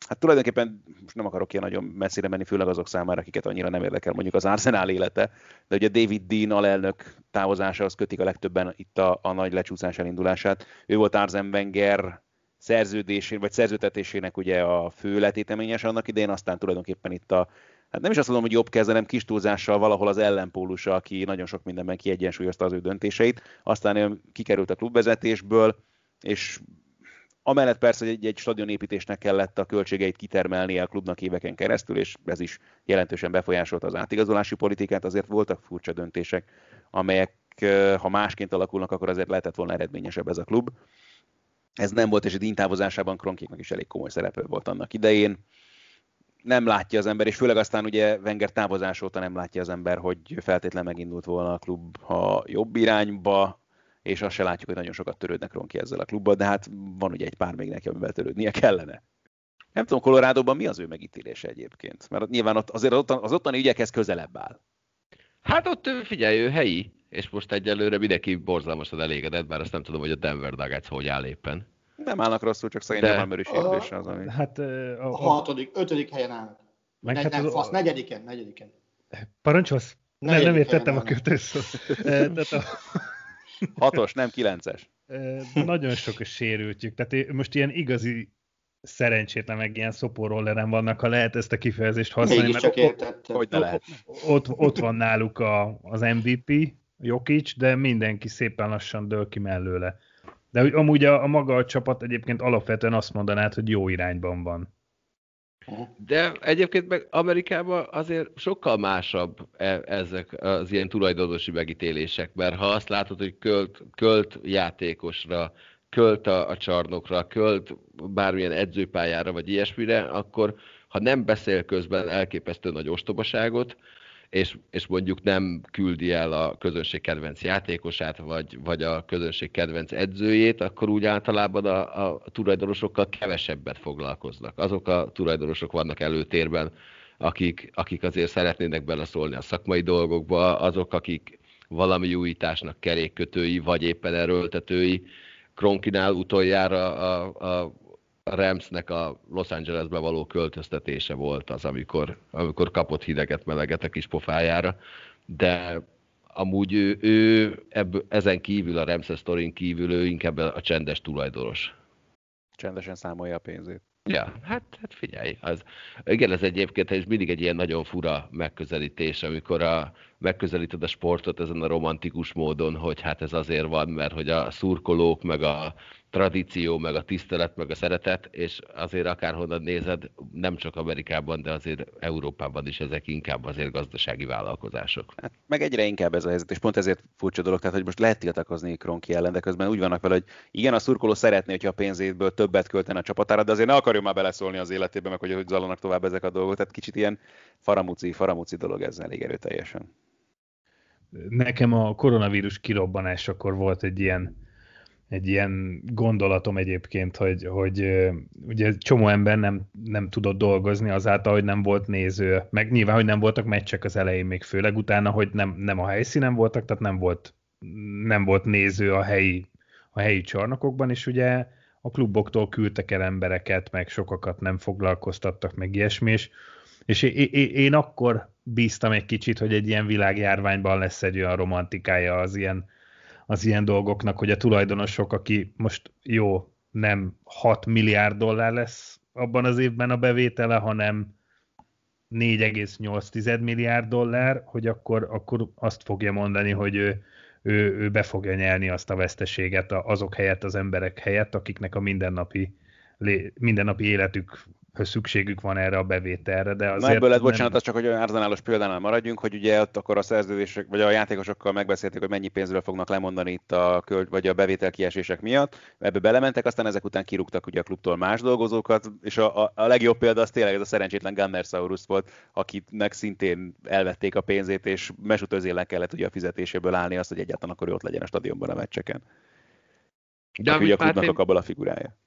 Hát tulajdonképpen most nem akarok ilyen nagyon messzire menni, főleg azok számára, akiket annyira nem érdekel mondjuk az Arsenal élete, de ugye David Dean alelnök az kötik a legtöbben itt a, a nagy lecsúszás elindulását. Ő volt Arzen Wenger szerződésén, vagy szerződtetésének ugye a fő letéteményes annak idején, aztán tulajdonképpen itt a, hát nem is azt mondom, hogy jobb kezdenem kis túlzással valahol az ellenpólusa, aki nagyon sok mindenben kiegyensúlyozta az ő döntéseit, aztán ő kikerült a klubvezetésből, és Amellett persze, egy, egy stadionépítésnek kellett a költségeit kitermelnie a klubnak éveken keresztül, és ez is jelentősen befolyásolta az átigazolási politikát, azért voltak furcsa döntések, amelyek, ha másként alakulnak, akkor azért lehetett volna eredményesebb ez a klub. Ez nem volt, és a dín távozásában is elég komoly szerepe volt annak idején. Nem látja az ember, és főleg aztán ugye Wenger távozás óta nem látja az ember, hogy feltétlen megindult volna a klub ha jobb irányba, és azt se látjuk, hogy nagyon sokat törődnek Ronki ezzel a klubbal, de hát van ugye egy pár még neki, amivel törődnie kellene. Nem tudom, Kolorádóban mi az ő megítélése egyébként? Mert nyilván ott, azért ott, az ottani ügyekhez közelebb áll. Hát ott figyelj, ő helyi, és most egyelőre mindenki borzalmasan elégedett, bár azt nem tudom, hogy a Denver Nuggets hogy áll éppen. Nem állnak rosszul, csak szerintem De... már sérülése az, ami... Hát a, a, a hatodik, ötödik helyen állnak. Meg ne, hát nem, az... fasz, negyediken, negyediken. Parancsolsz? Nem, nem értettem a kötőszót. Hatos, nem kilences. Nagyon sok a sérültjük. Tehát most ilyen igazi szerencsétlen meg ilyen szoporrolleren vannak, ha lehet ezt a kifejezést használni. Mégis csak ott, hogy ne lehet. Ott, ott van náluk a, az MVP, Jokic, de mindenki szépen lassan dől ki mellőle. De amúgy a, a maga a csapat egyébként alapvetően azt mondanád, hogy jó irányban van. De egyébként meg Amerikában azért sokkal másabb e, ezek az ilyen tulajdonosi megítélések, mert ha azt látod, hogy költ, költ játékosra, költ a, a csarnokra, költ bármilyen edzőpályára, vagy ilyesmire, akkor ha nem beszél közben elképesztő nagy ostobaságot, és, és mondjuk nem küldi el a közönség kedvenc játékosát, vagy, vagy a közönség kedvenc edzőjét, akkor úgy általában a, a tulajdonosokkal kevesebbet foglalkoznak. Azok a tulajdonosok vannak előtérben, akik, akik azért szeretnének beleszólni a szakmai dolgokba, azok, akik valami újításnak kerékkötői, vagy éppen erőltetői. Kronkinál utoljára a, a a Ramsnek a Los Angelesbe való költöztetése volt az, amikor, amikor kapott hideget, meleget a kis pofájára, de amúgy ő, ő ebb, ezen kívül, a Ramses sztorin kívül ő inkább a csendes tulajdonos. Csendesen számolja a pénzét. Ja, hát, hát figyelj, az, igen, ez egyébként ez mindig egy ilyen nagyon fura megközelítés, amikor a, megközelíted a sportot ezen a romantikus módon, hogy hát ez azért van, mert hogy a szurkolók, meg a tradíció, meg a tisztelet, meg a szeretet, és azért akárhonnan nézed, nem csak Amerikában, de azért Európában is ezek inkább azért gazdasági vállalkozások. Hát, meg egyre inkább ez a helyzet, és pont ezért furcsa dolog, tehát hogy most lehet tiltakozni Kronki ellen, de közben úgy vannak vele, hogy igen, a szurkoló szeretné, hogyha a pénzéből többet költene a csapatára, de azért ne akarjon már beleszólni az életébe, meg hogy, hogy zalanak tovább ezek a dolgok. Tehát kicsit ilyen faramúci, faramúci dolog ez elég erőteljesen. Nekem a koronavírus kirobbanásakor volt egy ilyen egy ilyen gondolatom egyébként, hogy, hogy ugye csomó ember nem, nem tudott dolgozni azáltal, hogy nem volt néző, meg nyilván, hogy nem voltak meccsek az elején még főleg, utána, hogy nem, nem a helyszínen voltak, tehát nem volt, nem volt néző a helyi, a helyi csarnokokban, és ugye a kluboktól küldtek el embereket, meg sokakat nem foglalkoztattak, meg ilyesmi, és, és én, én akkor bíztam egy kicsit, hogy egy ilyen világjárványban lesz egy olyan romantikája az ilyen az ilyen dolgoknak, hogy a tulajdonosok, aki most jó, nem 6 milliárd dollár lesz abban az évben a bevétele, hanem 4,8 milliárd dollár, hogy akkor, akkor azt fogja mondani, hogy ő, ő, ő be fogja nyelni azt a veszteséget azok helyett, az emberek helyett, akiknek a mindennapi, mindennapi életük szükségük van erre a bevételre, de azért... Na ebből lett, bocsánat, az csak, hogy olyan arzenálos példánál maradjunk, hogy ugye ott akkor a szerződések, vagy a játékosokkal megbeszélték, hogy mennyi pénzről fognak lemondani itt a költ, vagy a bevétel kiesések miatt, ebbe belementek, aztán ezek után kirúgtak ugye a klubtól más dolgozókat, és a, a, a legjobb példa az tényleg ez a szerencsétlen Gunnersaurus volt, akinek szintén elvették a pénzét, és mesutözélen kellett ugye a fizetéséből állni azt, hogy egyáltalán akkor ott legyen a stadionban a meccseken. De ugye a klubnak a kabala figurája.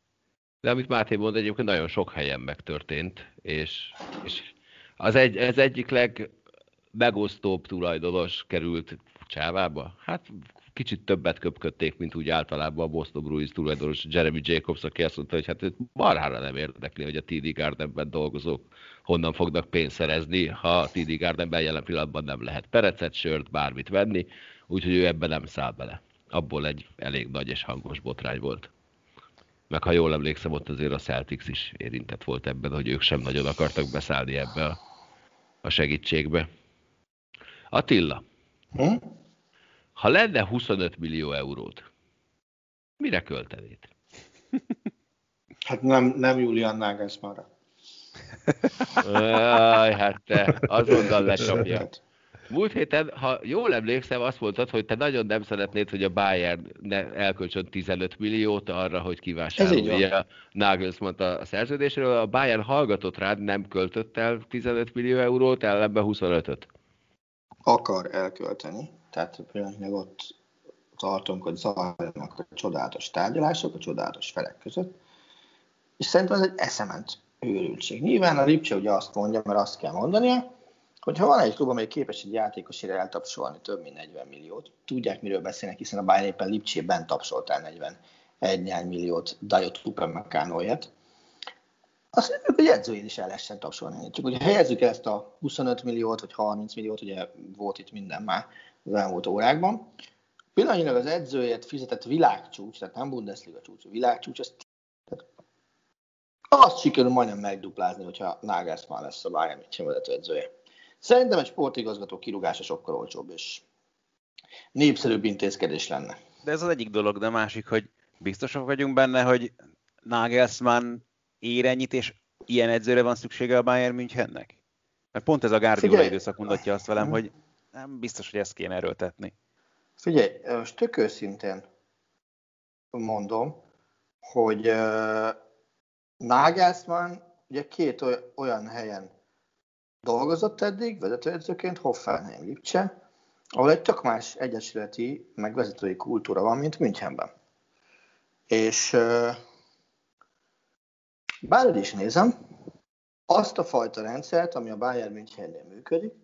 De amit Máté mond, egyébként nagyon sok helyen megtörtént, és, és az egy, ez egyik legmegosztóbb tulajdonos került csávába. Hát kicsit többet köpködték, mint úgy általában a Boston Bruins tulajdonos Jeremy Jacobs, aki azt mondta, hogy hát őt marhára nem érdekli, hogy a TD Gardenben dolgozók honnan fognak pénzt szerezni, ha a TD Gardenben jelen pillanatban nem lehet perecet, sört, bármit venni, úgyhogy ő ebben nem száll bele. Abból egy elég nagy és hangos botrány volt meg ha jól emlékszem, ott azért a Celtics is érintett volt ebben, hogy ők sem nagyon akartak beszállni ebbe a, a segítségbe. Attila, hm? ha lenne 25 millió eurót, mire költenéd? Hát nem, nem Julian Nagelsmannra. hát te azonnal lecsapja. Múlt héten, ha jól emlékszem, azt mondtad, hogy te nagyon nem szeretnéd, hogy a Bayern ne elkölcsön 15 milliót arra, hogy kivásárolja Nagelsmann a szerződésről. A Bayern hallgatott rád, nem költött el 15 millió eurót, ellenben 25-öt. Akar elkölteni, tehát pillanatnyilag ott tartunk, hogy zajlanak a csodálatos tárgyalások a csodálatos felek között, és szerintem ez egy eszement őrültség. Nyilván a Lipcse ugye azt mondja, mert azt kell mondania, hogyha van egy klub, amely képes egy játékosére eltapsolni több mint 40 milliót, tudják, miről beszélnek, hiszen a Bayern éppen Lipcsében tapsoltál 41 milliót Dajot Upamecanoért, azt mondjuk, hogy edzőjén is el lehessen tapsolni. Csak hogy helyezzük ezt a 25 milliót, vagy 30 milliót, ugye volt itt minden már az elmúlt órákban. Pillanatnyilag az edzőért fizetett világcsúcs, tehát nem Bundesliga csúcs, világcsúcs, az azt sikerül majdnem megduplázni, hogyha Nagelsmann lesz a Bayern München vezető edzője. Szerintem egy sportigazgató kirúgása sokkal olcsóbb és népszerűbb intézkedés lenne. De ez az egyik dolog, de másik, hogy biztosak vagyunk benne, hogy Nagelsmann ér ennyit, és ilyen edzőre van szüksége a Bayern Münchennek? Mert pont ez a Guardiola időszak mondatja azt velem, hogy nem biztos, hogy ezt kéne erőltetni. Figyelj, most tök őszintén mondom, hogy uh, Nagelsmann ugye két olyan helyen Dolgozott eddig vezetőedzőként Hoffenheim Lipcse, ahol egy tök más egyesületi, meg vezetői kultúra van, mint Münchenben. És bárhogy is nézem, azt a fajta rendszert, ami a Bayern Münchennél működik,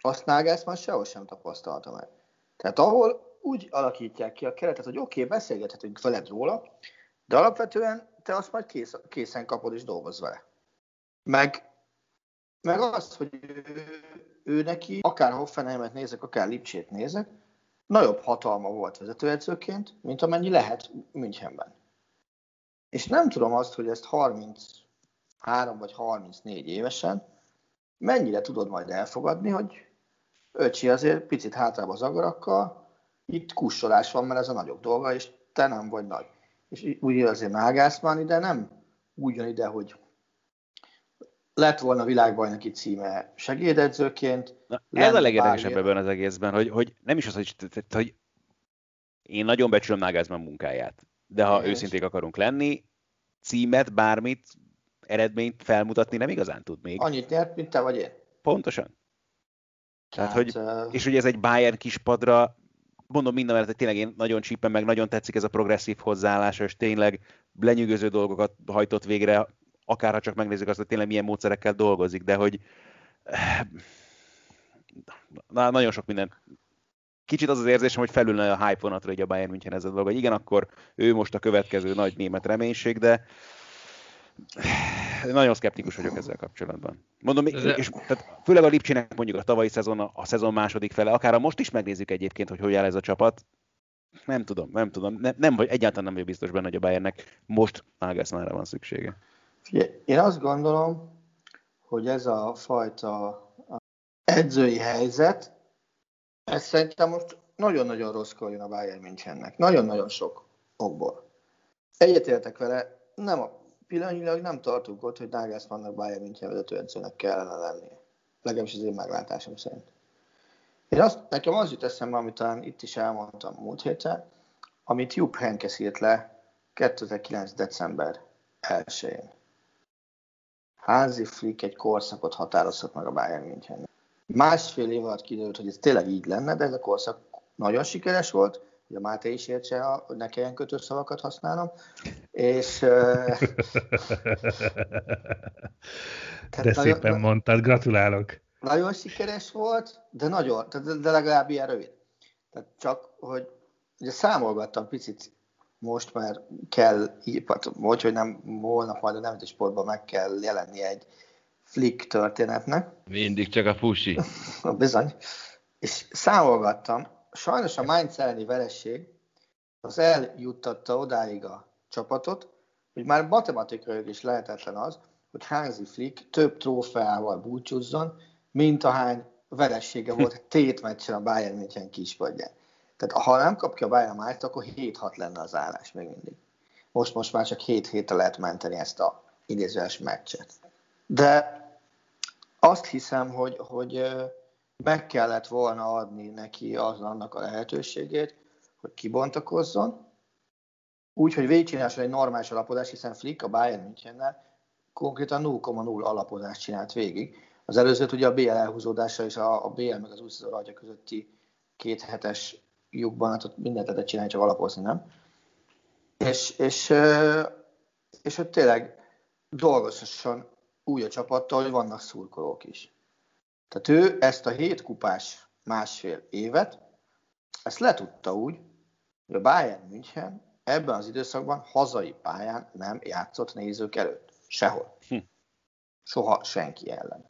azt Nagelsmann sehol sem tapasztalta meg. Tehát ahol úgy alakítják ki a keretet, hogy oké, okay, beszélgethetünk veled róla, de alapvetően te azt majd kész, készen kapod és dolgozz vele. Meg meg az, hogy ő, ő neki, akár Hoffenheimet nézek, akár Lipcsét nézek, nagyobb hatalma volt vezetőedzőként, mint amennyi lehet Münchenben. És nem tudom azt, hogy ezt 33 vagy 34 évesen mennyire tudod majd elfogadni, hogy öcsi azért picit hátrább az agarakkal, itt kussolás van, mert ez a nagyobb dolga, és te nem vagy nagy. És úgy azért Nágászmán ide nem úgy jön ide, hogy lett volna világbajnoki címe segédedzőként. Na, ez a legérdekesebb ebben az egészben, hogy, hogy nem is az, hogy, hogy én nagyon becsülöm Nágázman munkáját, de ha és. őszinték akarunk lenni, címet, bármit, eredményt felmutatni nem igazán tud még. Annyit nyert, mint te vagy én. Pontosan. Tehát, hogy, és hogy ez egy Bayern kispadra, mondom minden mellett, hogy tényleg én nagyon csípem, meg nagyon tetszik ez a progresszív hozzáállás, és tényleg lenyűgöző dolgokat hajtott végre, akár ha csak megnézzük azt, hogy tényleg milyen módszerekkel dolgozik, de hogy na, nagyon sok minden. Kicsit az az érzésem, hogy felülne a hype vonatra hogy a Bayern München ez a dolog, hogy igen, akkor ő most a következő nagy német reménység, de nagyon szkeptikus vagyok ezzel kapcsolatban. Mondom, és, tehát főleg a Lipcsinek mondjuk a tavalyi szezon, a szezon második fele, akár a most is megnézzük egyébként, hogy hogy áll ez a csapat, nem tudom, nem tudom, nem, nem vagy egyáltalán nem vagyok biztos benne, hogy a Bayernnek most Nagelsmannra van szüksége. Én azt gondolom, hogy ez a fajta edzői helyzet, ez szerintem most nagyon-nagyon rosszkor jön a Bayern Münchennek. Nagyon-nagyon sok okból. Egyetértek vele, nem a pillanatnyilag nem tartunk ott, hogy Nagelsmannnak Bayern München vezetőedzőnek kellene lennie. Legalábbis az én meglátásom szerint. Én azt, nekem az jut eszembe, amit talán itt is elmondtam múlt héten, amit Jupp Henkes írt le 2009. december 1-én. Házi Flick egy korszakot határozhat meg a Bayern München. Másfél év alatt kiderült, hogy ez tényleg így lenne, de ez a korszak nagyon sikeres volt, a Máté is értse, hogy ne kelljen kötőszavakat használnom, és... de szépen nagyon, mondtad, gratulálok. Nagyon sikeres volt, de nagyon, de legalább ilyen rövid. Tehát csak, hogy ugye számolgattam picit most már kell, vagy hogy nem holnap majd a Nemzeti Sportban meg kell jelenni egy flick történetnek. Mindig csak a fusi. Bizony. És számolgattam, sajnos a Mainz elleni vereség az eljuttatta odáig a csapatot, hogy már matematikai is lehetetlen az, hogy Hansi Flick több trófeával búcsúzzon, mint ahány veressége volt tétmeccsen a Bayern München kispadján. Tehát ha nem kapja a Bayern Mainz, akkor 7-6 lenne az állás még mindig. Most, most már csak 7 hétre lehet menteni ezt a idézőes meccset. De azt hiszem, hogy, hogy meg kellett volna adni neki az annak a lehetőségét, hogy kibontakozzon, úgy, hogy végigcsinálson egy normális alapodást, hiszen Flick a Bayern Münchennel konkrétan 0,0 alapodást csinált végig. Az előzőt ugye a BL elhúzódása és a, a BL meg az új szezon közötti két hetes lyukban, hát ott mindent lehetett csinálni, csak alapozni, nem? És, és, és hogy tényleg dolgozhasson úgy a csapattal, hogy vannak szurkolók is. Tehát ő ezt a hét kupás másfél évet, ezt letudta úgy, hogy a Bayern München ebben az időszakban hazai pályán nem játszott nézők előtt. Sehol. Hm. Soha senki ellen.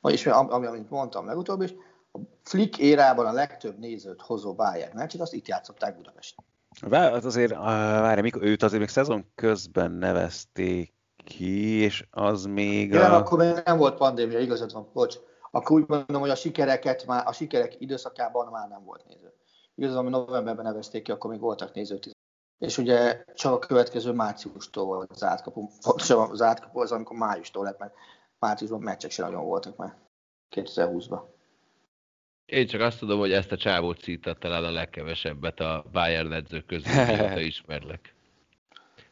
Vagyis, ami, amit mondtam legutóbb is, a Flick érában a legtöbb nézőt hozó Bayern meccset, azt itt játszották Budapesten. Hát azért, várj, mikor, őt azért még szezon közben nevezték ki, és az még Igen, a... akkor még nem volt pandémia, igazad van, bocs. Akkor úgy mondom, hogy a sikereket már, a sikerek időszakában már nem volt néző. Igazad van, novemberben nevezték ki, akkor még voltak nézők. És ugye csak a következő márciustól volt az átkapu. Pontosan az átkapu az, amikor májustól lett, mert márciusban meccsek sem nagyon voltak már 2020-ban. Én csak azt tudom, hogy ezt a csávót szítatta el a legkevesebbet a Bayern edzők közül, mióta ismerlek.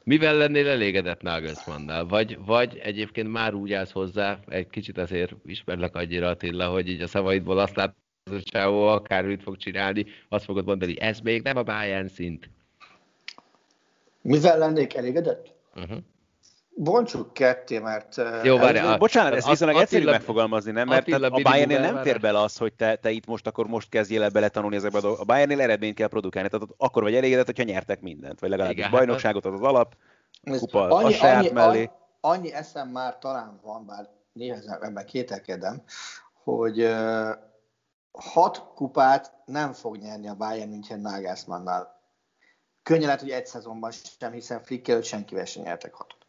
Mivel lennél elégedett Nagelsmannnal? Vagy, vagy egyébként már úgy állsz hozzá, egy kicsit azért ismerlek annyira Attila, hogy így a szavaidból azt látod, hogy a csávó akármit fog csinálni, azt fogod mondani, ez még nem a Bayern szint. Mivel lennék elégedett? Uh-huh bontsuk ketté, mert... Jó, várj, a, bocsánat, ez viszonylag egyszerű megfogalmazni, nem? Mert Attila a Bayernnél nem fér bele az, hogy te, te itt most akkor most kezdjél el beletanulni ezekbe a dolgok. A Bayernnél eredményt kell produkálni, tehát akkor vagy elégedett, hogyha nyertek mindent, vagy legalábbis Igen, bajnokságot az az alap, kupa annyi, a saját annyi, mellé. Annyi, annyi eszem már talán van, bár néha ebben kételkedem, hogy uh, hat kupát nem fog nyerni a Bayern München Nagelsmannnal. Könnyen lehet, hogy egy szezonban sem, hiszen Flick előtt senkivel sem nyertek hatot.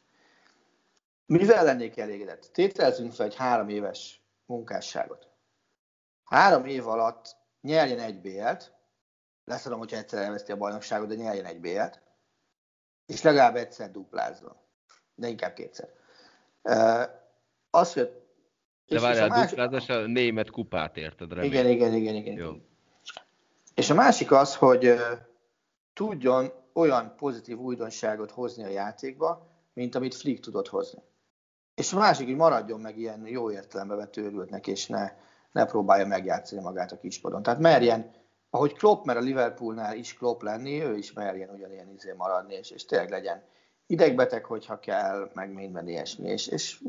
Mivel lennék elégedett? Tételezzünk fel egy három éves munkásságot. három év alatt nyerjen egy BL-t, leszadom, hogyha egyszer elveszti a bajnokságot, de nyerjen egy BL-t, és legalább egyszer duplázzon. De inkább kétszer. Az, hogy de várjál, a duplázás a német kupát érted, remélem. Igen, igen, igen, igen. Jó. És a másik az, hogy tudjon olyan pozitív újdonságot hozni a játékba, mint amit Flick tudott hozni. És a másik, hogy maradjon meg ilyen jó értelembe vett őrültnek, és ne, ne próbálja megjátszani magát a kispadon. Tehát merjen, ahogy Klopp, mert a Liverpoolnál is Klopp lenni, ő is merjen ugyanilyen izé maradni, és, és tényleg legyen idegbeteg, hogyha kell, meg minden ilyesmi. És, és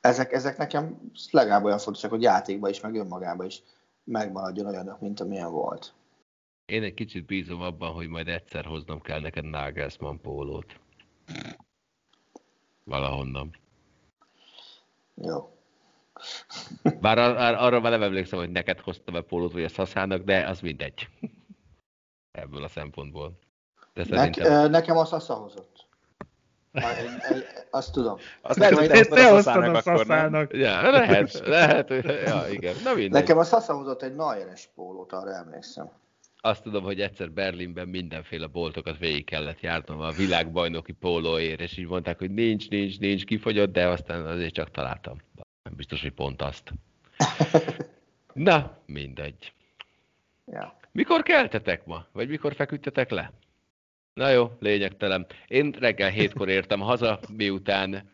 ezek, ezek nekem legalább olyan fontosak, hogy játékban is, meg önmagában is megmaradjon olyanok, mint amilyen volt. Én egy kicsit bízom abban, hogy majd egyszer hoznom kell neked Nagelsmann pólót. Valahonnan. Jó. Bár ar- ar- arra már nem emlékszem, hogy neked hoztam a pólót, vagy a szaszának, de az mindegy. Ebből a szempontból. De szerintem... ne- nekem a szasza hozott. Azt tudom. Azt lehet, hogy te hoztad a szaszának. Ja, lehet, lehet. Ja, igen. Na mindegy. Nekem a szasza hozott egy Najeres pólót, arra emlékszem azt tudom, hogy egyszer Berlinben mindenféle boltokat végig kellett járnom a világbajnoki pólóért, és így mondták, hogy nincs, nincs, nincs, kifogyott, de aztán azért csak találtam. Nem biztos, hogy pont azt. Na, mindegy. Ja. Mikor keltetek ma? Vagy mikor feküdtetek le? Na jó, lényegtelen. Én reggel hétkor értem haza, miután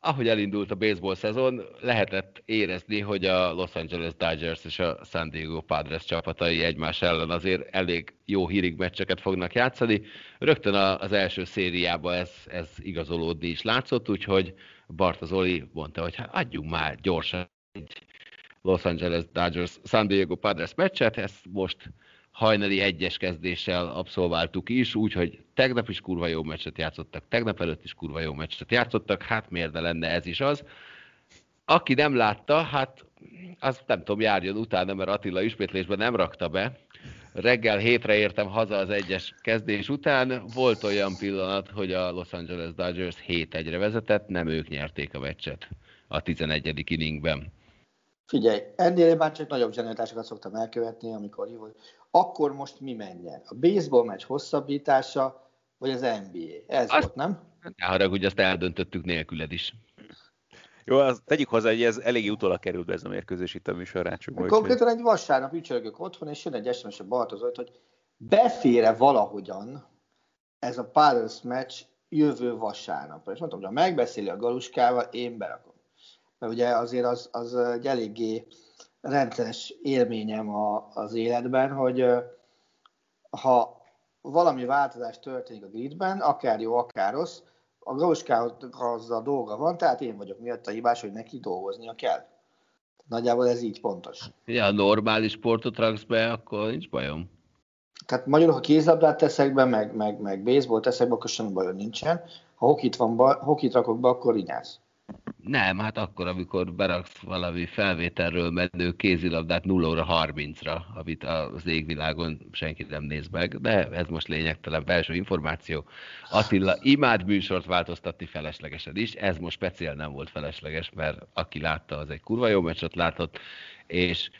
ahogy elindult a baseball szezon, lehetett érezni, hogy a Los Angeles Dodgers és a San Diego Padres csapatai egymás ellen azért elég jó hírig meccseket fognak játszani. Rögtön az első szériában ez, ez igazolódni is látszott, úgyhogy Barta Zoli mondta, hogy hát adjunk már gyorsan egy Los Angeles Dodgers San Diego Padres meccset, ezt most hajnali egyes kezdéssel abszolváltuk is, úgyhogy tegnap is kurva jó meccset játszottak, tegnap előtt is kurva jó meccset játszottak, hát miért ne lenne ez is az. Aki nem látta, hát az nem tudom, járjon utána, mert Attila ismétlésben nem rakta be. Reggel hétre értem haza az egyes kezdés után. Volt olyan pillanat, hogy a Los Angeles Dodgers 7-1-re vezetett, nem ők nyerték a meccset a 11. inningben. Figyelj, ennél én már csak nagyobb zsenialitásokat szoktam elkövetni, amikor hívod. Akkor most mi menjen? A baseball meccs hosszabbítása, vagy az NBA? Ez azt, volt, nem? Ne haragudj, azt eldöntöttük nélküled is. Jó, az tegyük hozzá, hogy ez eléggé utólag került be ez a mérkőzés itt a műsorrácsukban. Konkrétan egy vasárnap ücsörgök otthon, és jön egy SMS a Bartozót, hogy befére valahogyan ez a Padres meccs jövő vasárnap. És mondtam, hogy ha megbeszéli a Galuskával, én berakom mert ugye azért az, az egy eléggé rendszeres élményem a, az életben, hogy ha valami változás történik a gridben, akár jó, akár rossz, a Gauskához a dolga van, tehát én vagyok miatt a hibás, hogy neki dolgoznia kell. Nagyjából ez így pontos. Ja, normális sportot raksz be, akkor nincs bajom. Tehát magyarul, ha kézlabdát teszek be, meg, meg, meg baseball teszek be, akkor semmi bajom nincsen. Ha hokit, van, hokit rakok be, akkor rinyász. Nem, hát akkor, amikor beraksz valami felvételről menő kézilabdát 0 óra 30-ra, amit az égvilágon senki nem néz meg, de ez most lényegtelen belső információ. Attila imád műsort változtatni feleslegesen is, ez most speciál nem volt felesleges, mert aki látta, az egy kurva jó meccset látott, és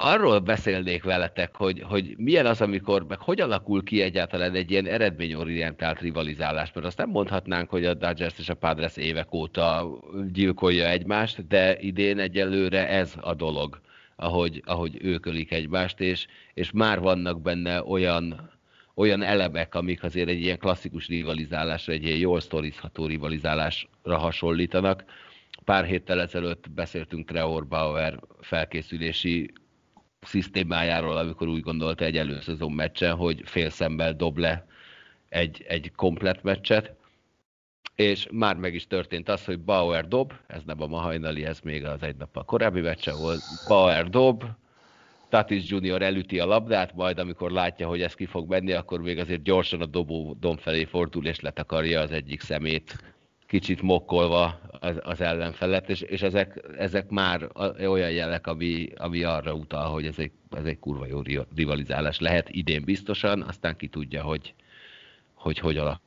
arról beszélnék veletek, hogy, hogy milyen az, amikor, meg hogy alakul ki egyáltalán egy ilyen eredményorientált rivalizálás, mert azt nem mondhatnánk, hogy a Dodgers és a Padres évek óta gyilkolja egymást, de idén egyelőre ez a dolog, ahogy, ahogy ők ölik egymást, és, és már vannak benne olyan, olyan elemek, amik azért egy ilyen klasszikus rivalizálásra, egy ilyen jól sztorizható rivalizálásra hasonlítanak. Pár héttel ezelőtt beszéltünk Trevor Bauer felkészülési szisztémájáról, amikor úgy gondolta egy előszezon meccsen, hogy fél szemmel dob le egy, egy komplet meccset, és már meg is történt az, hogy Bauer dob, ez nem a ma hajnali, ez még az egy nap a korábbi meccse volt, Bauer dob, Tatis Junior elüti a labdát, majd amikor látja, hogy ez ki fog menni, akkor még azért gyorsan a dobó dom felé fordul, és letakarja az egyik szemét kicsit mokkolva az, az ellenfelet, és, és ezek, ezek már olyan jelek, ami, ami arra utal, hogy ez egy, ez egy kurva jó rivalizálás lehet idén biztosan, aztán ki tudja, hogy hogy, hogy alakul.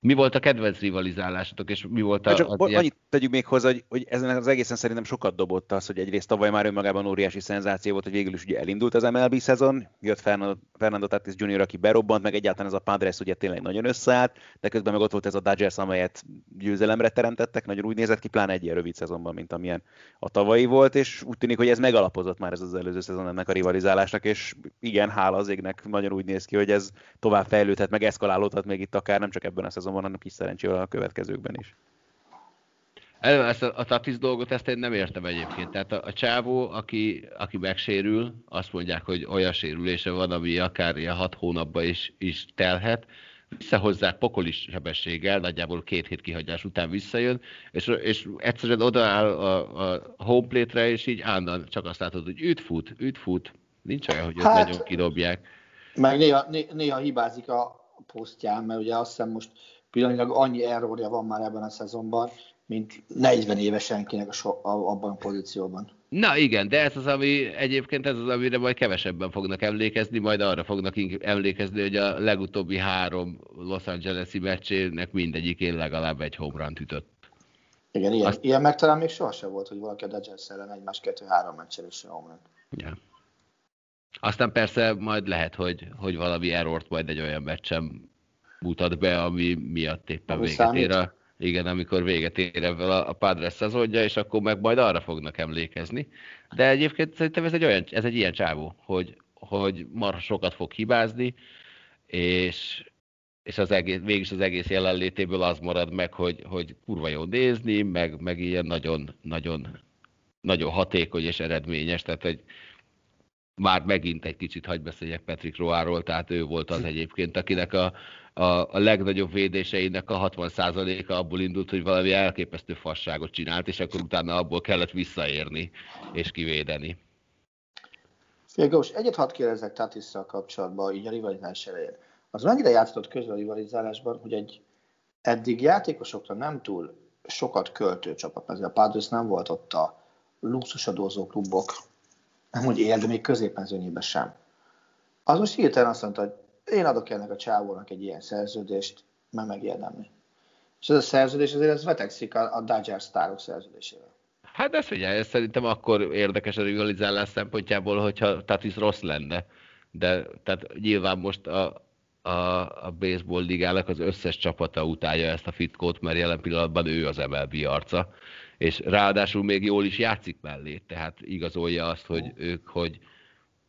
Mi volt a kedvenc rivalizálásatok, és mi volt a... Csak az annyit, tegyük még hozzá, hogy, hogy ezen az egészen szerintem sokat dobott az, hogy egyrészt tavaly már önmagában óriási szenzáció volt, hogy végül is ugye elindult az MLB szezon, jött Fernando, Fernando Tatis Jr., aki berobbant, meg egyáltalán ez a Padres ugye tényleg nagyon összeállt, de közben meg ott volt ez a Dodgers, amelyet győzelemre teremtettek, nagyon úgy nézett ki, pláne egy ilyen rövid szezonban, mint amilyen a tavalyi volt, és úgy tűnik, hogy ez megalapozott már ez az előző szezon ennek a rivalizálásnak, és igen, hála az égnek nagyon úgy néz ki, hogy ez tovább fejlődhet, meg eszkalálódhat még itt akár nem csak ebben a szezonban, hanem kis szerencsével a következőkben is. Ezt a, a Tatis dolgot ezt én nem értem egyébként. Tehát a, a csávó, aki, aki megsérül, azt mondják, hogy olyan sérülése van, ami akár ilyen hat hónapban is, is telhet, visszahozzák pokolis sebességgel, nagyjából két hét kihagyás után visszajön, és, és egyszerűen odaáll a, a homeplate-re, és így állandóan csak azt látod, hogy üt fut, üt fut. Nincs olyan, hogy hát, nagyon kidobják. Meg néha, néha hibázik a posztján, mert ugye azt hiszem most pillanatilag annyi errorja van már ebben a szezonban, mint 40 éves senkinek a so, a, abban a pozícióban. Na igen, de ez az, ami egyébként ez az, amire majd kevesebben fognak emlékezni, majd arra fognak emlékezni, hogy a legutóbbi három Los Angeles-i meccsének mindegyikén legalább egy home run ütött. Igen, ilyen, Azt... ilyen meg talán még sohasem volt, hogy valaki a Dodgers ellen egymás kettő-három meccsen is home run. Ja. Aztán persze majd lehet, hogy, hogy valami errort majd egy olyan meccsen mutat be, ami miatt éppen véget ér a igen, amikor véget ér ebből a, a Padres szezonja, és akkor meg majd arra fognak emlékezni. De egyébként szerintem ez egy, olyan, ez egy ilyen csávó, hogy, hogy marha sokat fog hibázni, és, és az egész, mégis az egész jelenlétéből az marad meg, hogy, hogy kurva jó nézni, meg, meg ilyen nagyon, nagyon, nagyon hatékony és eredményes, tehát egy, már megint egy kicsit hagy beszéljek Patrick Roáról, tehát ő volt az egyébként, akinek a, a, a legnagyobb védéseinek a 60%-a abból indult, hogy valami elképesztő fasságot csinált, és akkor utána abból kellett visszaérni és kivédeni. Félgós, egyet hadd kérdezzek Tatisszal kapcsolatban, így a rivalizálás elején. Az mennyire játszott közben a rivalizálásban, hogy egy eddig játékosokra nem túl sokat költő csapat, mert a Padres nem volt ott a luxusadózó klubok, nem úgy él, de még középmezőnyében sem. Az most hirtelen azt mondta, hogy én adok ennek a csávónak egy ilyen szerződést, mert megérdemli. És ez a szerződés azért ez vetekszik a, a Dodgers sztárok szerződésével. Hát ez figyelj, ez szerintem akkor érdekes a rivalizálás szempontjából, hogyha Tatis rossz lenne. De tehát nyilván most a, a, a baseball ligának az összes csapata utálja ezt a fitkót, mert jelen pillanatban ő az MLB arca, és ráadásul még jól is játszik mellé, tehát igazolja azt, hogy ők, hogy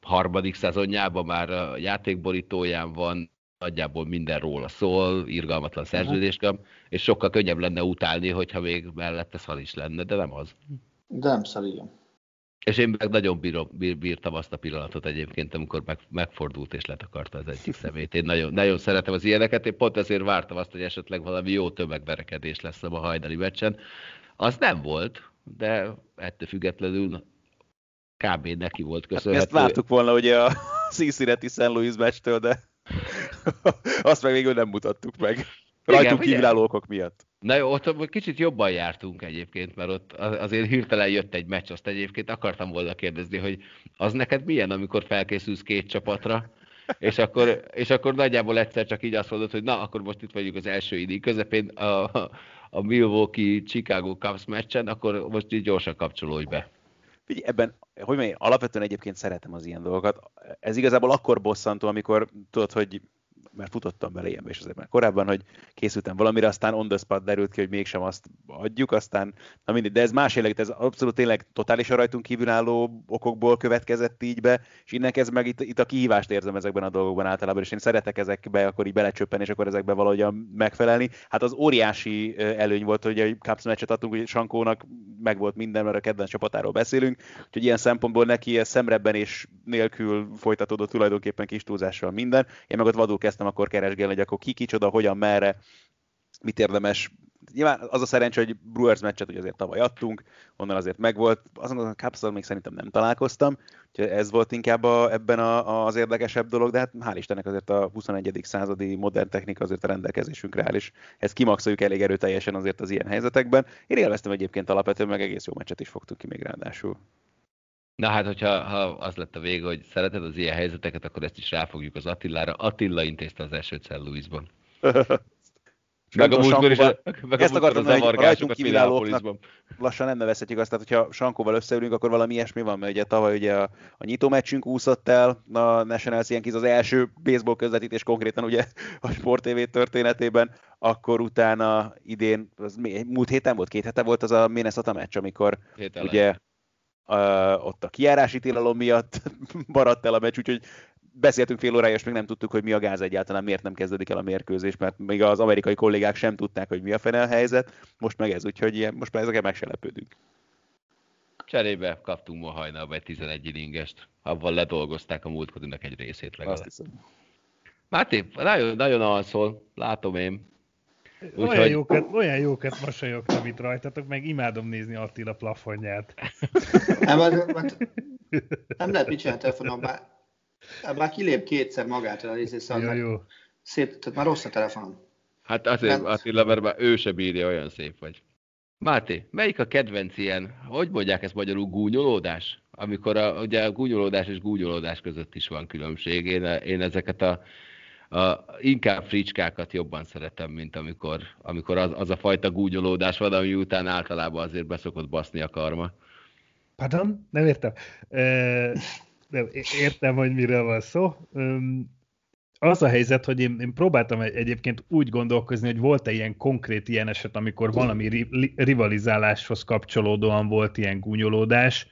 harmadik szezonjában már a játékborítóján van, nagyjából minden róla szól, irgalmatlan szerződés kap, és sokkal könnyebb lenne utálni, hogyha még mellette szal is lenne, de nem az. De nem szal, igen. És én meg nagyon bírom, bír, bírtam azt a pillanatot egyébként, amikor meg, megfordult és letakarta az egyik szemét. Én nagyon, nagyon szeretem az ilyeneket, én pont ezért vártam azt, hogy esetleg valami jó tömegverekedés lesz a hajdani meccsen. Az nem volt, de ettől függetlenül kb. neki volt köszönhető. Hát ezt vártuk volna ugye a Cincinnati St. Louis meccstől, de azt meg végül nem mutattuk meg. Rajtunk kívülálló okok miatt. Na jó, ott kicsit jobban jártunk egyébként, mert ott azért hirtelen jött egy meccs, azt egyébként akartam volna kérdezni, hogy az neked milyen, amikor felkészülsz két csapatra, és akkor, és akkor nagyjából egyszer csak így azt mondod, hogy na, akkor most itt vagyunk az első idő közepén a, a Milwaukee-Chicago Cubs meccsen, akkor most így gyorsan kapcsolódj be. Figyelj, ebben, hogy mondjam, alapvetően egyébként szeretem az ilyen dolgokat. Ez igazából akkor bosszantó, amikor tudod, hogy mert futottam bele ilyenbe is azért már korábban, hogy készültem valamire, aztán on the spot derült ki, hogy mégsem azt adjuk, aztán, na mindig, de ez más jellegű, ez abszolút tényleg totálisan rajtunk kívülálló okokból következett így be, és innen kezdve meg itt, itt a kihívást érzem ezekben a dolgokban általában, és én szeretek ezekbe akkor így belecsöppen, és akkor ezekbe valahogyan megfelelni. Hát az óriási előny volt, hogy egy Cubs meccset adtunk, hogy Sankónak meg volt minden, mert a kedvenc csapatáról beszélünk, úgyhogy ilyen szempontból neki ez szemrebben és nélkül folytatódott tulajdonképpen kis túlzással minden. Én meg ott vadul kezdtem akkor keresgélni, hogy akkor ki, kicsoda, hogyan, merre, mit érdemes. Nyilván az a szerencsé, hogy Brewers meccset hogy azért tavaly adtunk, onnan azért megvolt, azon a cubs még szerintem nem találkoztam, úgyhogy ez volt inkább a, ebben a, az érdekesebb dolog, de hát hál' Istennek azért a 21. századi modern technika azért a rendelkezésünkre áll, és ezt kimaxoljuk elég erőteljesen azért az ilyen helyzetekben. Én élveztem egyébként alapvetően, meg egész jó meccset is fogtunk ki még ráadásul. Na hát, hogyha ha az lett a vége, hogy szereted az ilyen helyzeteket, akkor ezt is ráfogjuk az Attilára. Attila intézte az első Louisban. Meg a múltkor is, meg ezt akartam mondani, hogy rajtunk kívülállóknak lassan nem nevezhetjük azt, tehát hogyha Sankóval összeülünk, akkor valami ilyesmi van, mert ugye tavaly ugye a, a nyitó meccsünk úszott el, a National Yankees az első baseball közvetítés konkrétan ugye a Sport TV történetében, akkor utána idén, az múlt héten volt, két hete volt az a Minnesota meccs, amikor Hételen. ugye ott a kiárási tilalom miatt maradt el a meccs, úgyhogy beszéltünk fél órája, és még nem tudtuk, hogy mi a gáz egyáltalán, miért nem kezdődik el a mérkőzés, mert még az amerikai kollégák sem tudták, hogy mi a fene a helyzet, most meg ez, úgyhogy ilyen, most már ezeket meg se lepődünk. Cserébe kaptunk ma hajnalba egy 11 ingest, avval ledolgozták a múltkorinak egy részét legalább. Azt hiszem. Máté, nagyon, nagyon alszol, látom én. Úgy, olyan, jókat, olyan jókat mosolyogtam itt rajtatok, meg imádom nézni Attila plafonját. nem, nem lehet mit csinálni telefonon, már már kilép kétszer magától a részét, szóval jó, jó. Szét, tehát már rossz a telefonom. Hát azért, hát... Attila, mert már ő se bírja, olyan szép vagy. Máté, melyik a kedvenc ilyen, hogy mondják ezt magyarul, gúnyolódás? Amikor a, ugye a gúnyolódás és gúnyolódás között is van különbség. Én, én ezeket a, a, inkább fricskákat jobban szeretem, mint amikor, amikor az, az a fajta gúnyolódás van, ami után általában azért beszokott baszni a karma. Pardon? Nem értem. E, nem, értem, hogy miről van szó. Az a helyzet, hogy én, én próbáltam egyébként úgy gondolkozni, hogy volt-e ilyen konkrét ilyen eset, amikor valami ri, rivalizáláshoz kapcsolódóan volt ilyen gúnyolódás,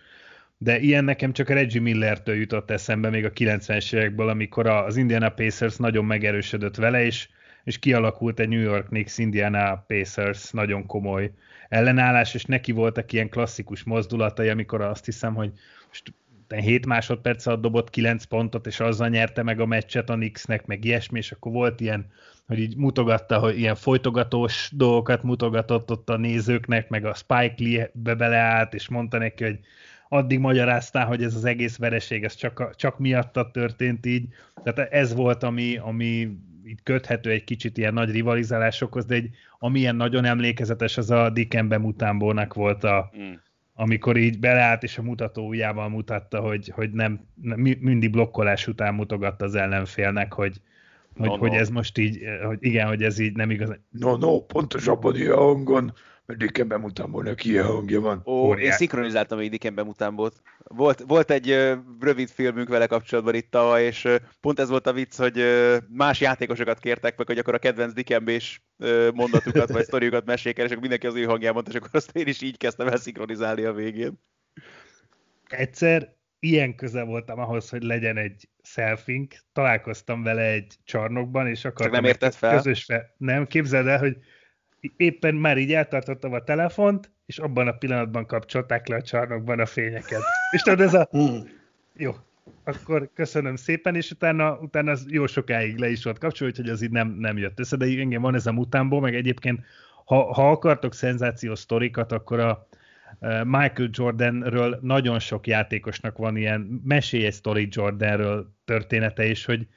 de ilyen nekem csak a Reggie Millertől jutott eszembe még a 90-es évekből, amikor az Indiana Pacers nagyon megerősödött vele, és, és kialakult egy New York Knicks Indiana Pacers nagyon komoly ellenállás, és neki voltak ilyen klasszikus mozdulatai, amikor azt hiszem, hogy most 7 másodperc alatt dobott 9 pontot, és azzal nyerte meg a meccset a Knicksnek, meg ilyesmi, és akkor volt ilyen, hogy így mutogatta, hogy ilyen folytogatós dolgokat mutogatott ott a nézőknek, meg a Spike Lee-be beleállt, és mondta neki, hogy addig magyaráztál, hogy ez az egész vereség, ez csak, csak miatta történt így. Tehát ez volt, ami, ami így köthető egy kicsit ilyen nagy rivalizálásokhoz, de egy, ami ilyen nagyon emlékezetes, az a Dikembe Mutámbónak volt a, mm amikor így beleállt, és a mutató ujjával mutatta, hogy, hogy nem, nem, mindig blokkolás után mutogatta az ellenfélnek, hogy, hogy, no, hogy no. ez most így, hogy igen, hogy ez így nem igaz. No, no, pontosabban ilyen hangon, mert Dicken bemutámból neki ilyen hangja van. Ó, Óriás. én szinkronizáltam egy Dicken bemutámból. Volt, volt egy uh, rövid filmünk vele kapcsolatban itt tavaly, és uh, pont ez volt a vicc, hogy uh, más játékosokat kértek meg, hogy akkor a kedvenc Dickenbés mondatukat vagy sztoriukat mesék el, és akkor mindenki az ő hangján mondta, és akkor azt én is így kezdtem el szinkronizálni a végén. Egyszer ilyen közel voltam ahhoz, hogy legyen egy selfink, találkoztam vele egy csarnokban, és akartam... Csak nem érted fel? Közös fel. Nem, képzeld el, hogy éppen már így eltartottam a telefont, és abban a pillanatban kapcsolták le a csarnokban a fényeket. És tudod, ez a... Hmm. Jó, akkor köszönöm szépen, és utána, utána az jó sokáig le is volt kapcsolva, hogy az így nem, nem jött össze, de engem van ez a mutánból, meg egyébként, ha, ha akartok szenzációs sztorikat, akkor a Michael Jordanről nagyon sok játékosnak van ilyen, mesélj egy sztori Jordanről története, és hogy,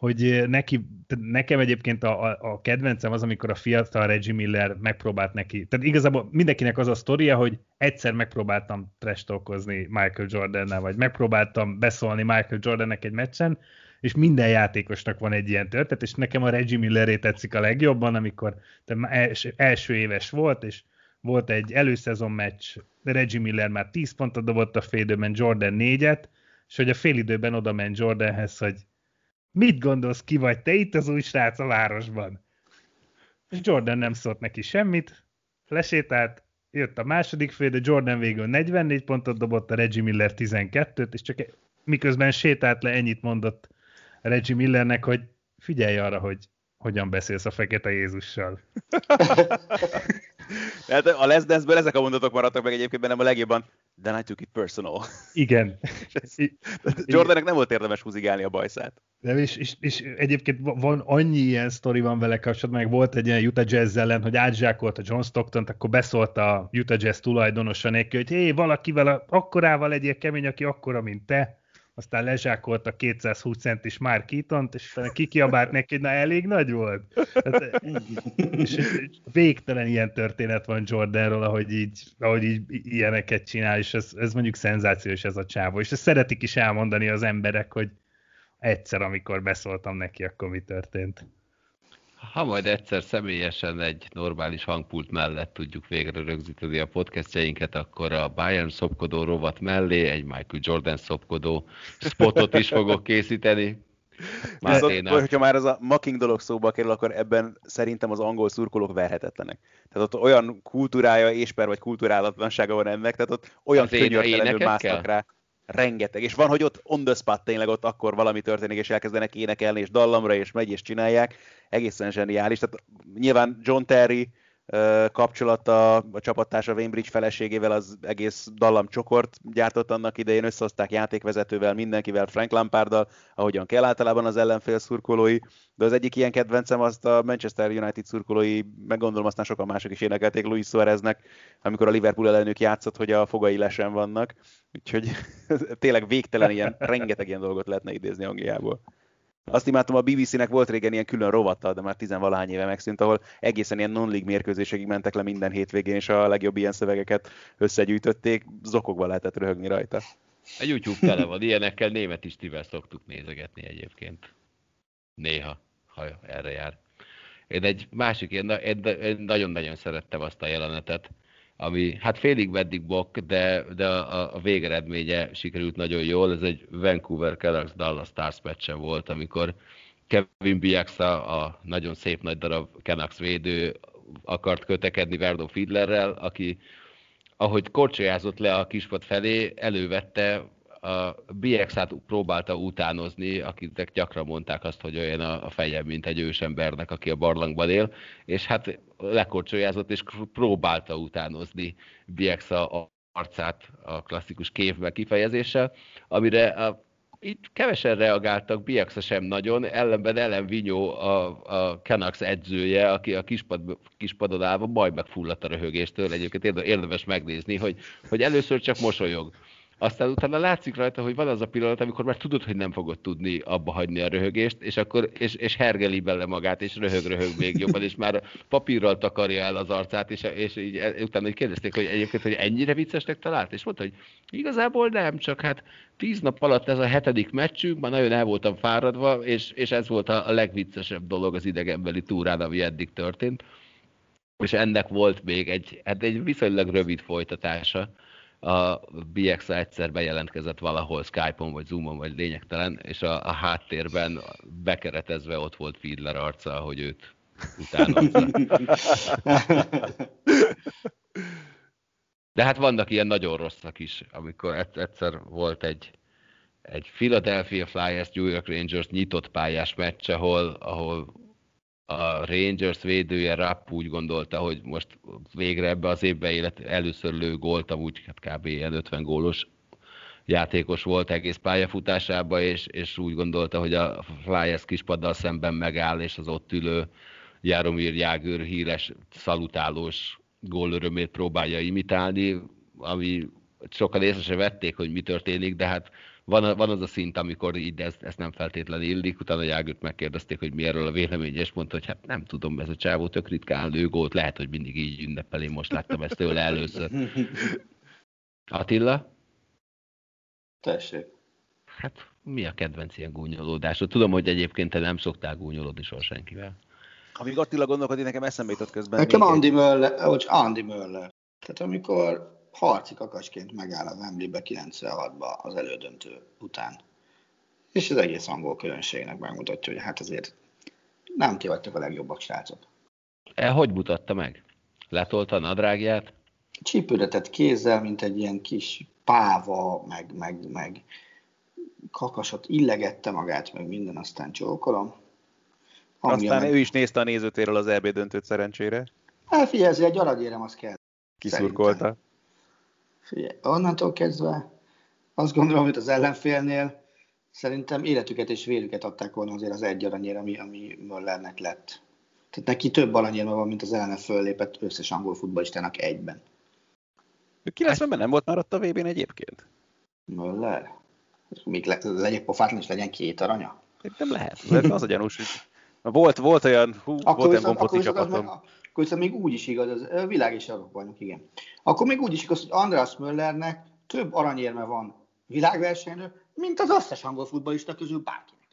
hogy neki, nekem egyébként a, a, a kedvencem az, amikor a fiatal Reggie Miller megpróbált neki, tehát igazából mindenkinek az a sztoria, hogy egyszer megpróbáltam trash Michael Jordannel, vagy megpróbáltam beszólni Michael Jordannek egy meccsen, és minden játékosnak van egy ilyen történet, és nekem a Reggie Milleré tetszik a legjobban, amikor els, első éves volt, és volt egy előszezon meccs, Reggie Miller már 10 pontot dobott a félidőben, Jordan 4-et, és hogy a félidőben oda ment Jordanhez, hogy Mit gondolsz, ki vagy te itt az új srác a városban? És Jordan nem szólt neki semmit, lesétált, jött a második fél, de Jordan végül 44 pontot dobott, a Reggie Miller 12-t, és csak miközben sétált le, ennyit mondott Reggie Millernek, hogy figyelj arra, hogy hogyan beszélsz a fekete Jézussal. Tehát a Les Dance-ből ezek a mondatok maradtak meg egyébként bennem a legjobban. Then I took it personal. Igen. Jordannek nem volt érdemes húzigálni a bajszát. De és, és, és, egyébként van annyi ilyen sztori van vele kapcsolatban, meg volt egy ilyen Utah Jazz ellen, hogy átzsákolt a John Stockton, akkor beszólt a Utah Jazz tulajdonosa neki, hogy hé, valakivel a, akkorával legyél kemény, aki akkora, mint te aztán lezsákolt a 220 centis Mark keaton és kikiabált neki, na elég nagy volt. Hát, és, és végtelen ilyen történet van Jordanról, ahogy így, ahogy így ilyeneket csinál, és ez, ez mondjuk szenzációs ez a csávó, és ezt szeretik is elmondani az emberek, hogy egyszer, amikor beszóltam neki, akkor mi történt. Ha majd egyszer személyesen egy normális hangpult mellett tudjuk végre rögzíteni a podcastjeinket, akkor a Bayern szopkodó rovat mellé egy Michael Jordan szopkodó spotot is fogok készíteni. Viszont, hogyha már ez a making dolog szóba kerül, akkor ebben szerintem az angol szurkolók verhetetlenek. Tehát ott olyan kultúrája, ésper vagy kultúrálatlansága van ennek, tehát ott olyan könyörtelenül másznak rá rengeteg. És van, hogy ott on the spot tényleg ott akkor valami történik, és elkezdenek énekelni, és dallamra, és megy, és csinálják. Egészen zseniális. Tehát nyilván John Terry kapcsolata a csapattársa Wainbridge feleségével az egész dallam csokort gyártott annak idején, összehozták játékvezetővel, mindenkivel, Frank Lamparddal, ahogyan kell általában az ellenfél szurkolói, de az egyik ilyen kedvencem azt a Manchester United szurkolói, meg gondolom aztán sokan mások is énekelték Luis Suáreznek, amikor a Liverpool ellenük játszott, hogy a fogai lesen vannak, úgyhogy tényleg végtelen ilyen, rengeteg ilyen dolgot lehetne idézni Angliából. Azt imádtam, a BBC-nek volt régen ilyen külön rovata, de már tizenvalahány éve megszűnt, ahol egészen ilyen non-league mérkőzésekig mentek le minden hétvégén, és a legjobb ilyen szövegeket összegyűjtötték, zokogva lehetett röhögni rajta. A YouTube tele van, ilyenekkel német Istivel szoktuk nézegetni egyébként. Néha, ha erre jár. Én egy másik, én, én nagyon-nagyon szerettem azt a jelenetet, ami hát félig meddig bok, de, de a, a végeredménye sikerült nagyon jól. Ez egy Vancouver Canucks Dallas Stars meccsen volt, amikor Kevin Bieksa, a nagyon szép nagy darab Canucks védő akart kötekedni Verdo Fiedlerrel, aki ahogy korcsolyázott le a kispad felé, elővette a BX-át próbálta utánozni, akiknek gyakran mondták azt, hogy olyan a feje, mint egy ősembernek, aki a barlangban él, és hát lekorcsolyázott, és próbálta utánozni BX a arcát a klasszikus kévbe kifejezéssel, amire a itt kevesen reagáltak, Biaxa sem nagyon, ellenben Ellen Vinyó, a, a Canucks edzője, aki a kispad, kispadon állva majd megfulladt a röhögéstől, egyébként érdemes megnézni, hogy, hogy először csak mosolyog aztán utána látszik rajta, hogy van az a pillanat, amikor már tudod, hogy nem fogod tudni abba hagyni a röhögést, és akkor és, és hergeli bele magát, és röhög-röhög még jobban, és már papírral takarja el az arcát, és, és így, e, utána így kérdezték, hogy egyébként, hogy ennyire viccesnek talált, és mondta, hogy igazából nem, csak hát tíz nap alatt ez a hetedik meccsünk, már nagyon el voltam fáradva, és, és ez volt a legviccesebb dolog az idegenbeli túrán, ami eddig történt. És ennek volt még egy, hát egy viszonylag rövid folytatása, a BX egyszer bejelentkezett valahol Skype-on, vagy Zoom-on, vagy lényegtelen, és a, a háttérben bekeretezve ott volt Fiedler arca, hogy őt utánozza. De hát vannak ilyen nagyon rosszak is, amikor egyszer volt egy, egy Philadelphia Flyers New York Rangers nyitott pályás meccs, ahol, ahol a Rangers védője Rapp úgy gondolta, hogy most végre ebbe az évbe élet először lő gólt, amúgy hát kb. ilyen 50 gólos játékos volt egész pályafutásába, és, és úgy gondolta, hogy a Flyers kispaddal szemben megáll, és az ott ülő Jaromir Jágőr híres szalutálós gólörömét próbálja imitálni, ami sokan észre se vették, hogy mi történik, de hát van, van az a szint, amikor így ezt, ezt nem feltétlenül illik, utána Jágőt megkérdezték, hogy mi erről a vélemény, és mondta, hogy hát nem tudom, ez a csávó tök ritkán lő gólt, lehet, hogy mindig így ünnepel, én most láttam ezt tőle először. Attila? Tessék. Hát mi a kedvenc ilyen gúnyolódásod? Tudom, hogy egyébként te nem szoktál gúnyolódni soha senkivel. Amíg Attila gondolkodik, nekem eszembe jutott közben. Nekem Andy Möller, hogy Andy Möller. Tehát amikor harci kakasként megáll a Wembley-be 96-ba az elődöntő után. És az egész angol közönségnek megmutatja, hogy hát azért nem ti vagytok a legjobbak srácok. E, hogy mutatta meg? Letolta a nadrágját? Csípődetett kézzel, mint egy ilyen kis páva, meg, meg, meg kakasot illegette magát, meg minden, aztán csókolom. Aztán meg... ő is nézte a nézőtéről az EB döntőt szerencsére. Hát figyelj, egy aranyérem az kell. Kiszurkolta. Szerintem. Figyelj, onnantól kezdve azt gondolom, hogy az ellenfélnél szerintem életüket és vérüket adták volna azért az egy aranyér, ami, ami Möllernek lett. Tehát neki több aranyérme van, mint az ellene föllépett összes angol futballistának egyben. 90-ben nem volt már ott a vb n egyébként? Möller? Még le, legyek pofátlan, és legyen két aranya? Nem lehet. Az a gyanús, hogy volt, volt olyan, hú, akkor volt olyan gombóci csapatom. Meg, viszont még úgy is igaz, az világ és bajnok, igen. Akkor még úgy is igaz, hogy András Möllernek több aranyérme van világversenyről, mint az összes angol futballista közül bárkinek.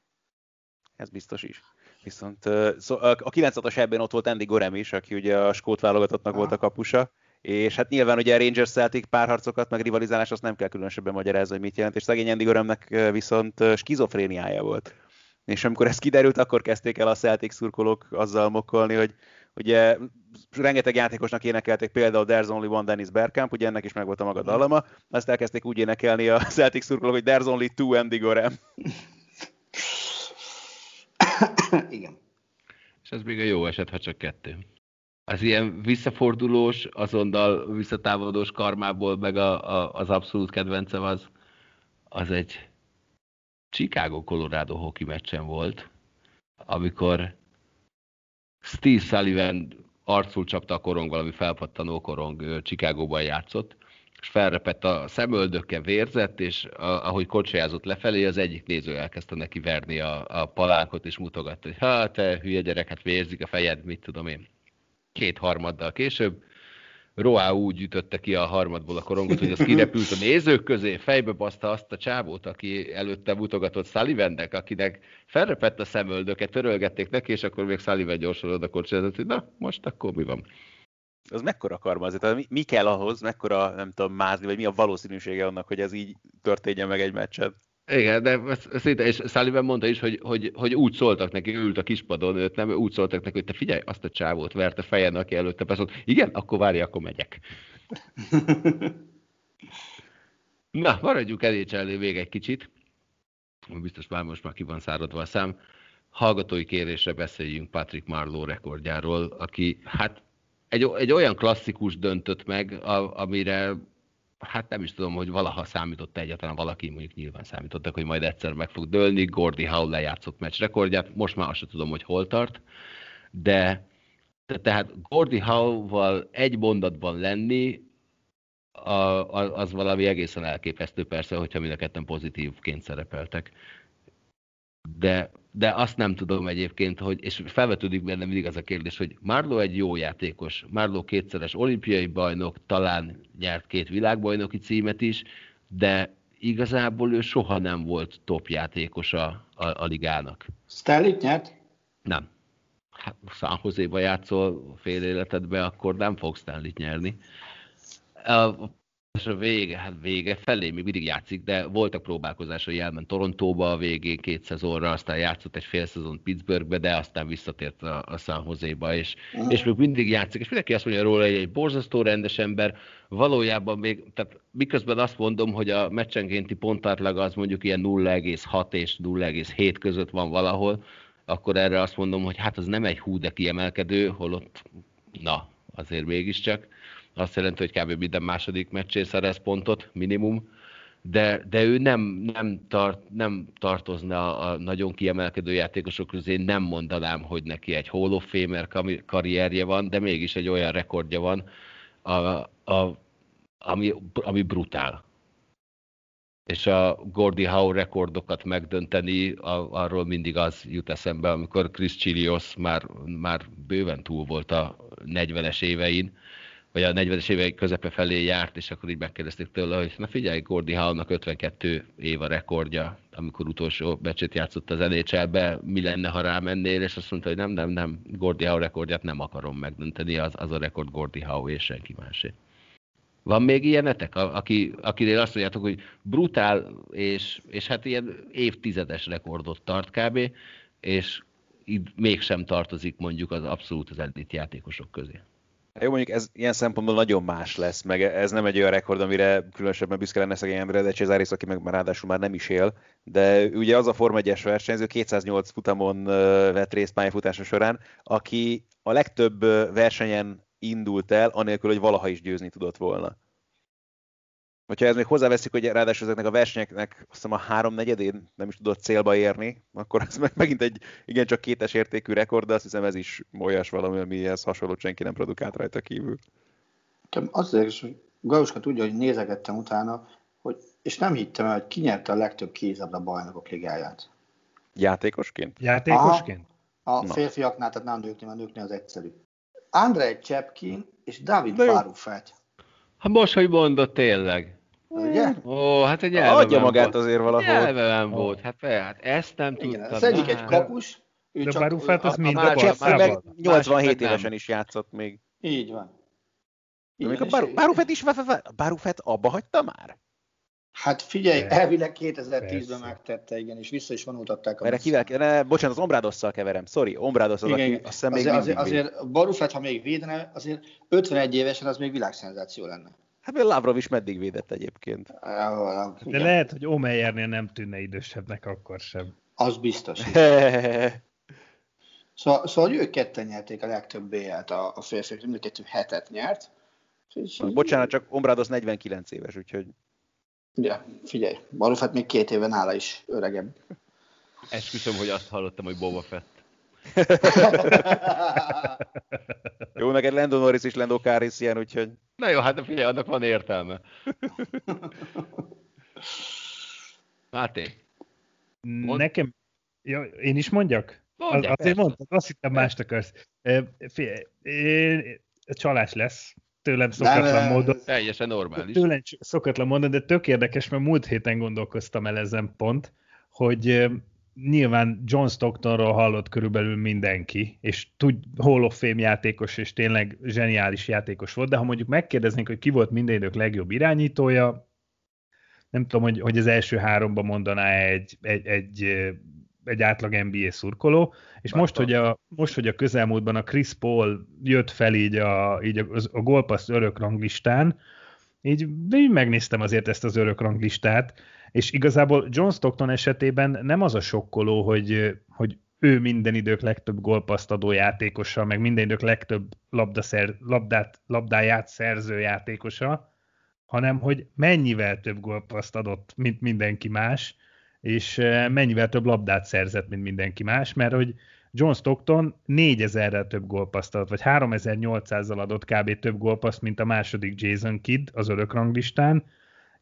Ez biztos is. Viszont a 96-os ebben ott volt Andy Gorem is, aki ugye a skót válogatottnak volt a kapusa, és hát nyilván ugye a Rangers Celtic párharcokat, meg rivalizálás, azt nem kell különösebben magyarázni, hogy mit jelent, és szegény Andy Goremnek viszont skizofréniája volt. És amikor ez kiderült, akkor kezdték el a Celtic szurkolók azzal mokkolni, hogy ugye rengeteg játékosnak énekelték például There's Only One Dennis Bergkamp, ugye ennek is meg volt a maga dallama, azt elkezdték úgy énekelni a Celtic szurkolók, hogy There's Only Two Andy Gorem. Igen. És ez még a jó eset, ha csak kettő. Az ilyen visszafordulós, azonnal visszatávolodós karmából, meg a, a, az abszolút kedvencem az, az egy Chicago-Colorado hoki meccsen volt, amikor Steve Sullivan arcul csapta a korong, valami felpattanó korong Chicagóban játszott, és felrepett a szemöldöke, vérzett, és a, ahogy kocsiázott lefelé, az egyik néző elkezdte neki verni a, a palánkot, és mutogatta, hogy hát te hülye gyerek, hát vérzik a fejed, mit tudom én. Két harmaddal később Roá úgy ütötte ki a harmadból a korongot, hogy az kirepült a nézők közé, fejbe baszta azt a csávót, aki előtte mutogatott Sullivannek, akinek felrepett a szemöldöke, törölgették neki, és akkor még Sullivan gyorsan oda kocsizott, hogy na, most akkor mi van? Az mekkora karma azért? Mi, mi kell ahhoz, mekkora, nem tudom, mázni, vagy mi a valószínűsége annak, hogy ez így történjen meg egy meccsen? Igen, de szinte, és Sullivan mondta is, hogy, hogy, hogy úgy szóltak neki, ült a kispadon, őt nem, úgy szóltak neki, hogy te figyelj, azt a csávót verte fejen, aki előtte beszólt. Igen, akkor várj, akkor megyek. Na, maradjuk elé még egy kicsit. Biztos már most már ki van száradva a szám. Hallgatói kérésre beszéljünk Patrick Marlowe rekordjáról, aki hát egy, egy olyan klasszikus döntött meg, a, amire hát nem is tudom, hogy valaha számított egyáltalán valaki, mondjuk nyilván számítottak, hogy majd egyszer meg fog dőlni, Gordy Howe lejátszott meccs rekordját, most már azt sem tudom, hogy hol tart, de, tehát Gordy Howe-val egy mondatban lenni, az valami egészen elképesztő persze, hogyha mind a ketten pozitívként szerepeltek. De de azt nem tudom egyébként, hogy, és felvetődik benne mindig az a kérdés, hogy Marlo egy jó játékos, Marlo kétszeres olimpiai bajnok, talán nyert két világbajnoki címet is, de igazából ő soha nem volt top játékos a, a, a ligának. Stanley nyert? Nem. Hát San Jose-ba játszol fél életedbe, akkor nem fogsz stanley nyerni. A a vége, hát vége felé még mindig játszik, de voltak próbálkozásai, elment Torontóba a végén két szezonra, aztán játszott egy fél szezon Pittsburghbe, de aztán visszatért a, a San Jose-ba, és, uh-huh. és még mindig játszik, és mindenki azt mondja róla, hogy egy borzasztó rendes ember, valójában még, tehát miközben azt mondom, hogy a meccsenkénti pontátlag az mondjuk ilyen 0,6 és 0,7 között van valahol, akkor erre azt mondom, hogy hát az nem egy hú de kiemelkedő, holott, na, azért mégiscsak azt jelenti, hogy kb. minden második meccsén szerez pontot, minimum, de, de ő nem, nem, tart, nem tartozna a nagyon kiemelkedő játékosok közé, nem mondanám, hogy neki egy Hall of Famer karrierje van, de mégis egy olyan rekordja van, a, a, ami, ami brutál. És a Gordy Howe rekordokat megdönteni, a, arról mindig az jut eszembe, amikor Chris Chilios már, már bőven túl volt a 40-es évein, vagy a 40-es évek közepe felé járt, és akkor így megkérdezték tőle, hogy na figyelj, Gordy Howe-nak 52 év a rekordja, amikor utolsó becsét játszott az nhl mi lenne, ha rámennél, és azt mondta, hogy nem, nem, nem, Gordy Howe rekordját nem akarom megdönteni, az, az a rekord Gordy Howe és senki másé. Van még ilyenetek, aki, akinél azt mondjátok, hogy brutál, és, és hát ilyen évtizedes rekordot tart kb., és így mégsem tartozik mondjuk az abszolút az elit játékosok közé. Jó, mondjuk ez ilyen szempontból nagyon más lesz, meg ez nem egy olyan rekord, amire különösebben büszke lenne szegény André de Cesaris, aki meg már ráadásul már nem is él, de ugye az a Forma 1-es versenyző 208 futamon vett részt pályafutása során, aki a legtöbb versenyen indult el, anélkül, hogy valaha is győzni tudott volna. Hogyha ez még hozzáveszik, hogy ráadásul ezeknek a versenyeknek azt hiszem a háromnegyedén nem is tudott célba érni, akkor ez meg megint egy igencsak kétes értékű rekord, de azt hiszem ez is olyas valami, amihez hasonlót senki nem produkált rajta kívül. Azért is, hogy Galuska tudja, hogy nézegettem utána, hogy, és nem hittem el, hogy ki nyerte a legtöbb kézabda bajnokok ligáját. Játékosként? Játékosként? Aha, a Na. férfiaknál, tehát nem nőknél, a nőknél az egyszerű. Andrei Csepkin és David Barufet. Ha most, hogy mondod, tényleg. Ugye? Ó, hát egy Adja magát volt. azért valahol. Nyelveben volt, hát, hát ezt nem Igen, tudtam. Az egyik egy kapus, De Barufát az mind a, a, a meg 87 évesen is játszott még. Így van. Így még a Bar- Barufet is, Barufet abba hagyta már? Hát figyelj, Persze. elvileg 2010-ben megtette, igen, és vissza is vonultatták. Erre kivel, ne, bocsánat, az Ombrádosszal keverem, sorry, Ombrádosz az, igen, aki azt hiszem azért, azért, azért Barufet, ha még védene, azért 51 évesen az még világszenzáció lenne. Hát Lavrov is meddig védett egyébként. De lehet, hogy Omeyernél nem tűnne idősebbnek akkor sem. Az biztos. szóval, szóval ők ketten nyerték a legtöbb BL-t a, a férfiak, mind a kettő hetet nyert. Bocsánat, csak Ombrádosz 49 éves, úgyhogy... Ja, figyelj, Barufet még két éve nála is öregebb. Esküszöm, hogy azt hallottam, hogy Boba Fett. Jó, neked Lando Norris és Lando Caris ilyen, úgyhogy... Na jó, hát figyelj, annak van értelme. Máté. Mond... Nekem... Ja, én is mondjak? Mondjak, Az, azért mondtad, azt hittem mást akarsz. Figyelj, csalás lesz tőlem szokatlan nem, módon. Teljesen normális. Tőlem szokatlan módon, de tök érdekes, mert múlt héten gondolkoztam el ezen pont, hogy nyilván John Stocktonról hallott körülbelül mindenki, és tud Hall of Fame játékos, és tényleg zseniális játékos volt, de ha mondjuk megkérdeznénk, hogy ki volt minden idők legjobb irányítója, nem tudom, hogy, hogy az első háromban mondaná egy, egy, egy egy átlag NBA szurkoló, és most hogy, a, most, hogy a közelmúltban a Chris Paul jött fel így a, így a, a Golpass örök ranglistán, így, így megnéztem azért ezt az örök ranglistát, és igazából John Stockton esetében nem az a sokkoló, hogy, hogy ő minden idők legtöbb gólpaszt adó játékosa, meg minden idők legtöbb labdaszer, labdát, labdáját szerző játékosa, hanem hogy mennyivel több gólpaszt adott, mint mindenki más, és mennyivel több labdát szerzett, mint mindenki más, mert hogy John Stockton 4000-rel több gólpaszt adott, vagy 3800-zal adott kb. több gólpaszt, mint a második Jason Kidd az örök ranglistán,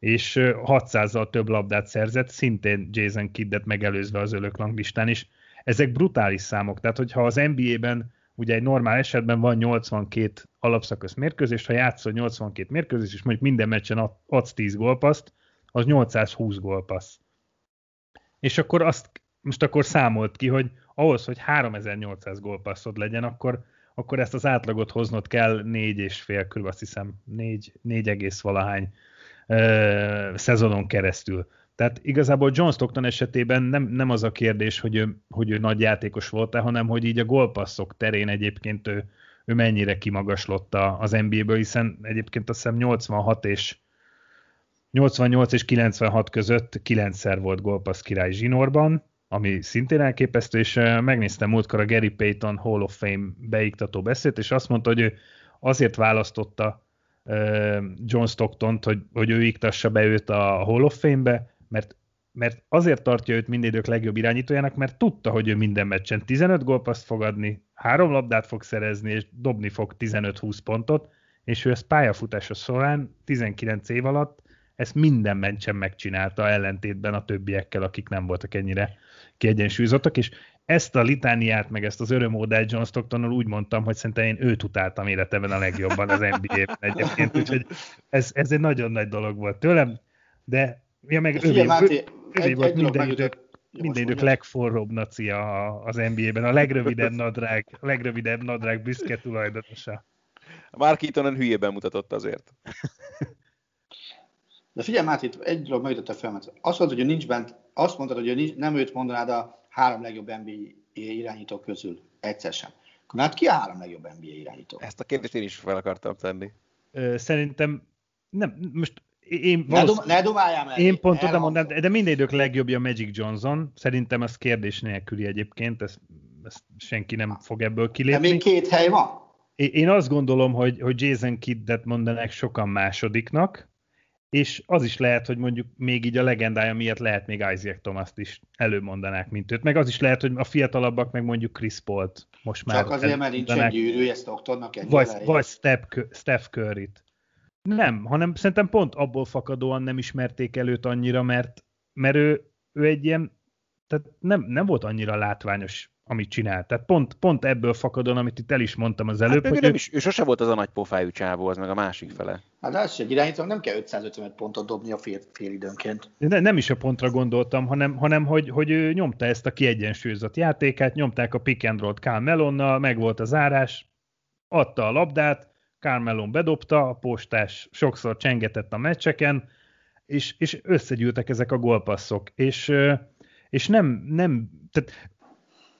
és 600-zal több labdát szerzett, szintén Jason Kiddet megelőzve az örök ranglistán is. Ezek brutális számok, tehát hogyha az NBA-ben ugye egy normál esetben van 82 alapszakasz mérkőzés, ha játszol 82 mérkőzés, és mondjuk minden meccsen adsz 10 gólpaszt, az 820 gólpassz. És akkor azt most akkor számolt ki, hogy ahhoz, hogy 3800 gólpasszod legyen, akkor, akkor ezt az átlagot hoznod kell négy és körül, azt hiszem négy, négy egész valahány szezonon keresztül. Tehát igazából John Stockton esetében nem, nem az a kérdés, hogy ő, hogy ő nagy játékos volt-e, hanem hogy így a gólpasszok terén egyébként ő, ő mennyire kimagaslott az NBA-ből, hiszen egyébként azt hiszem 86 és 88 és 96 között kilencszer volt gólpassz király zsinórban, ami szintén elképesztő, és megnéztem múltkor a Gary Payton Hall of Fame beiktató beszélt, és azt mondta, hogy ő azért választotta John Stocktont, hogy, hogy ő iktassa be őt a Hall of Fame-be, mert, mert azért tartja őt mindidők legjobb irányítójának, mert tudta, hogy ő minden meccsen 15 gólpaszt fog adni, három labdát fog szerezni, és dobni fog 15-20 pontot, és ő ezt pályafutása során 19 év alatt ezt minden meccsen megcsinálta ellentétben a többiekkel, akik nem voltak ennyire kiegyensúlyozottak, és ezt a litániát, meg ezt az örömódát John Stocktonnal úgy mondtam, hogy szerintem én őt utáltam életemben a legjobban az NBA-ben egyébként, úgyhogy ez, ez egy nagyon nagy dolog volt tőlem, de ja, meg övé, Máté, övé volt minden idők, minden idők legforróbb nacia az NBA-ben, a legrövidebb nadrág, a legrövidebb nadrág büszke tulajdonosa. Mark Eatonen hülyében mutatott azért. De figyelj, Máté, egy dolog megütött a filmet. Azt mondtad, hogy nincs bent, azt mondtad, hogy nem őt mondanád a három legjobb NBA irányító közül. Egyszer sem. Akkor hát ki a három legjobb NBA irányító? Ezt a kérdést én is fel akartam tenni. Szerintem nem, most én ne, dom, ne domáljál meg! Én pont oda mondom, de minden idők legjobbja Magic Johnson. Szerintem ez kérdés nélküli egyébként, ezt, ezt senki nem fog ebből kilépni. De még két hely van? Én azt gondolom, hogy, hogy Jason Kiddet mondanak sokan másodiknak, és az is lehet, hogy mondjuk még így a legendája miatt lehet még Isaac thomas is előmondanák, mint őt. Meg az is lehet, hogy a fiatalabbak meg mondjuk Chris Paul-t most már Csak azért, mert nincsen gyűrűje Stocktonnak egy Vagy, vagy Steph, Steph Curry-t. Nem, hanem szerintem pont abból fakadóan nem ismerték előtt annyira, mert, mert ő, ő egy ilyen, tehát nem, nem volt annyira látványos amit csinált. Tehát pont, pont ebből fakadon, amit itt el is mondtam az előbb. Hát hogy ő, nem is, ő sose volt az a nagy pofájú csávó, az meg a másik fele. Hát az egy irányító, nem kell 555 pontot dobni a fél, fél időnként. De nem is a pontra gondoltam, hanem, hanem hogy, hogy ő nyomta ezt a kiegyensúlyozott játékát, nyomták a pick and roll-t Melonnal, meg volt az árás, adta a labdát, Carmelon bedobta, a postás sokszor csengetett a meccseken, és, és összegyűltek ezek a gólpasszok, és, és nem, nem, tehát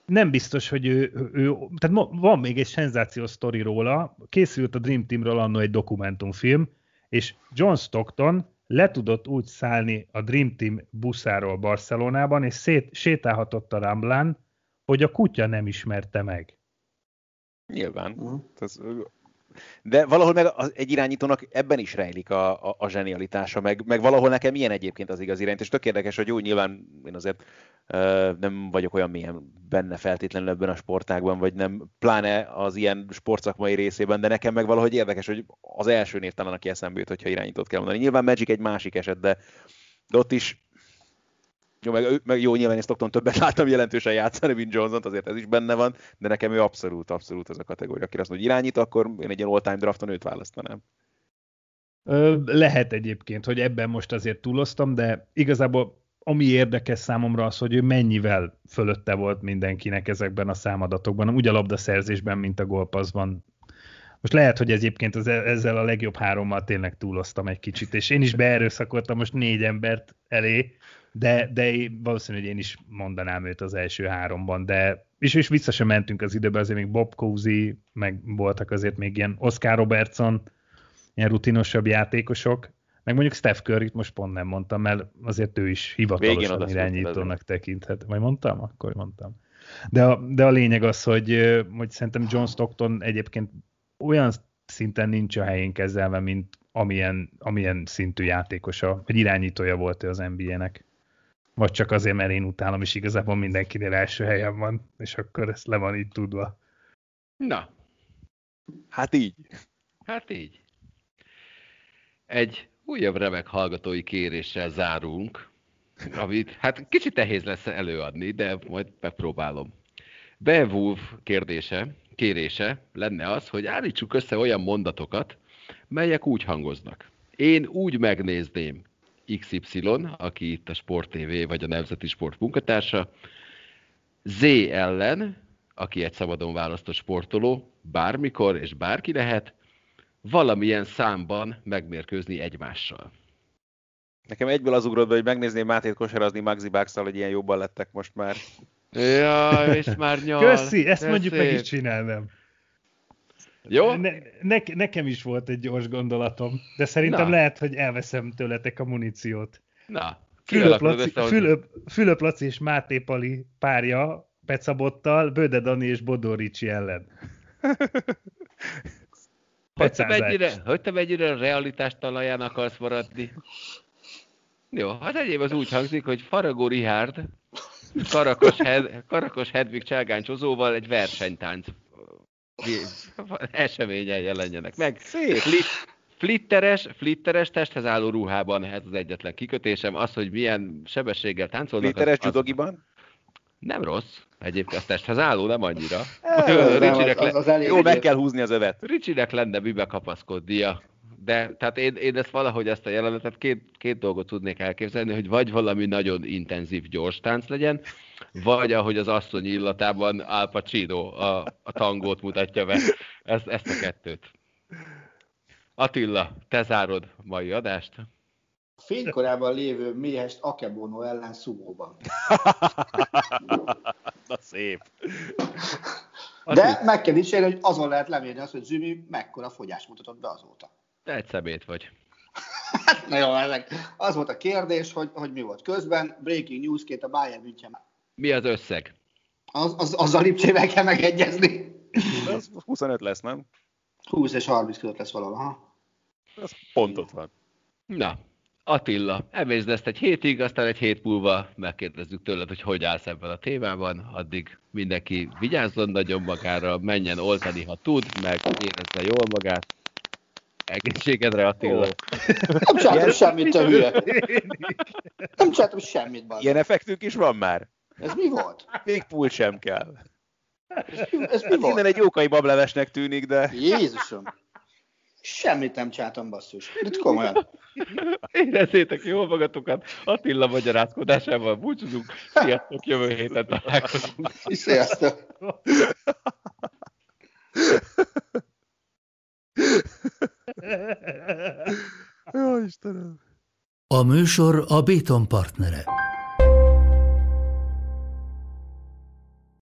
nem biztos, hogy ő, ő, tehát van még egy szenzációs sztori róla, készült a Dream Teamről annó egy dokumentumfilm, és John Stockton le tudott úgy szállni a Dream Team buszáról Barcelonában, és szét, sétálhatott a Ramblán, hogy a kutya nem ismerte meg. Nyilván. Uh-huh. Ez, de valahol meg egy irányítónak ebben is rejlik a, a, a zsenialitása, meg, meg valahol nekem milyen egyébként az igaz irányt, és tök érdekes, hogy jó, nyilván én azért uh, nem vagyok olyan mélyen benne feltétlenül ebben a sportágban, vagy nem, pláne az ilyen sportszakmai részében, de nekem meg valahogy érdekes, hogy az első név talán, aki eszembe jut, hogyha irányítót kell mondani. Nyilván Magic egy másik eset, de, de ott is jó, meg, meg jó, nyilván én Stockton többet láttam jelentősen játszani, mint johnson azért ez is benne van, de nekem ő abszolút, abszolút az a kategória. Aki azt mondja, hogy irányít, akkor én egy ilyen all-time drafton őt választanám. Lehet egyébként, hogy ebben most azért túloztam, de igazából ami érdekes számomra az, hogy ő mennyivel fölötte volt mindenkinek ezekben a számadatokban, úgy a labdaszerzésben, mint a golpaszban. Most lehet, hogy egyébként az, ezzel a legjobb hárommal tényleg túloztam egy kicsit, és én is beerőszakoltam most négy embert elé, de, de valószínű, hogy én is mondanám őt az első háromban, de és, és vissza sem mentünk az időbe, azért még Bob Cousy, meg voltak azért még ilyen Oscar Robertson, ilyen rutinosabb játékosok, meg mondjuk Steph Curry-t most pont nem mondtam, mert azért ő is hivatalosan irányítónak tekinthet. Vagy mondtam? Akkor mondtam. De a, de a lényeg az, hogy, hogy szerintem John Stockton egyébként olyan szinten nincs a helyén kezelve, mint amilyen, amilyen szintű játékosa, vagy irányítója volt ő az NBA-nek. Vagy csak azért, mert én utálom, és igazából mindenkinél első helyen van, és akkor ezt le van így tudva. Na. Hát így. Hát így. Egy újabb remek hallgatói kéréssel zárunk, amit hát kicsit nehéz lesz előadni, de majd megpróbálom. Bewolf kérdése, kérése lenne az, hogy állítsuk össze olyan mondatokat, melyek úgy hangoznak. Én úgy megnézném XY, aki itt a Sport TV vagy a Nemzeti Sport munkatársa, Z ellen, aki egy szabadon választott sportoló, bármikor és bárki lehet, valamilyen számban megmérkőzni egymással. Nekem egyből az ugrott be, hogy megnézném Mátét kosarazni Maxi bucks hogy ilyen jobban lettek most már. Ja, és már nyal. Köszi, ezt mondjuk szép. meg is csinálnám. Jó? Ne, ne, nekem is volt egy gyors gondolatom, de szerintem Na. lehet, hogy elveszem tőletek a muníciót. Na, Fülöp Laci, Fülöp, Fülöp Laci és Máté Pali párja Pecabottal, Böde Dani és Bodó Ricsi ellen. hogy te, mennyire, hogy te mennyire realitás talaján akarsz maradni? Jó, hát egyéb az úgy hangzik, hogy Faragó Rihárd Karakos, Hed, Karakos Hedvig cselgáncsozóval egy versenytánc eseményen jelenjenek meg. Szép. flitteres, flitteres testhez álló ruhában, ez az egyetlen kikötésem. Az, hogy milyen sebességgel táncolnak. Flitteres judogiban? Nem rossz. Egyébként a testhez álló nem annyira. Ricsinek az, az, az Jó, meg kell húzni az övet. Ricsinek lenne mibe kapaszkodnia. De tehát én, én ezt valahogy ezt a jelenetet két, két dolgot tudnék elképzelni, hogy vagy valami nagyon intenzív gyors tánc legyen, vagy ahogy az asszony illatában Al Pacino a, a tangót mutatja be. Ezt, ezt a kettőt. Attila, te zárod mai adást? fénykorában lévő méhest Akebono ellen szumóban. Na szép. De meg kell dicsérni, hogy azon lehet lemérni azt, hogy Zümi mekkora fogyás mutatott be azóta. Te egy szemét vagy. Hát, na jó, ezek. Az volt a kérdés, hogy, hogy mi volt közben. Breaking news két a Bayern München. Mi az összeg? Az, az, azzal Lipcsével kell megegyezni. Az 25 lesz, nem? 20 és 30 között lesz valahol, ha? Ez pont ott van. Na, Attila, emészd ezt egy hétig, aztán egy hét múlva megkérdezzük tőled, hogy hogy állsz ebben a témában, addig mindenki vigyázzon nagyon magára, menjen oltani, ha tud, meg érezze jól magát. Egészségedre, Attila. Nem csináltam semmit, a hülye. Nem csináltam semmit, bazd. Ilyen effektünk is van már. Ez mi volt? Még pult sem kell. Ez mi volt? Innen egy jókai bablevesnek tűnik, de... Jézusom! Semmit nem csináltam, basszus. Itt komolyan. Érezzétek jól magatokat. Attila magyarázkodásával búcsúzunk. Sziasztok, jövő héten találkozunk. Sziasztok. Jó, Istenem. A műsor a Béton partnere.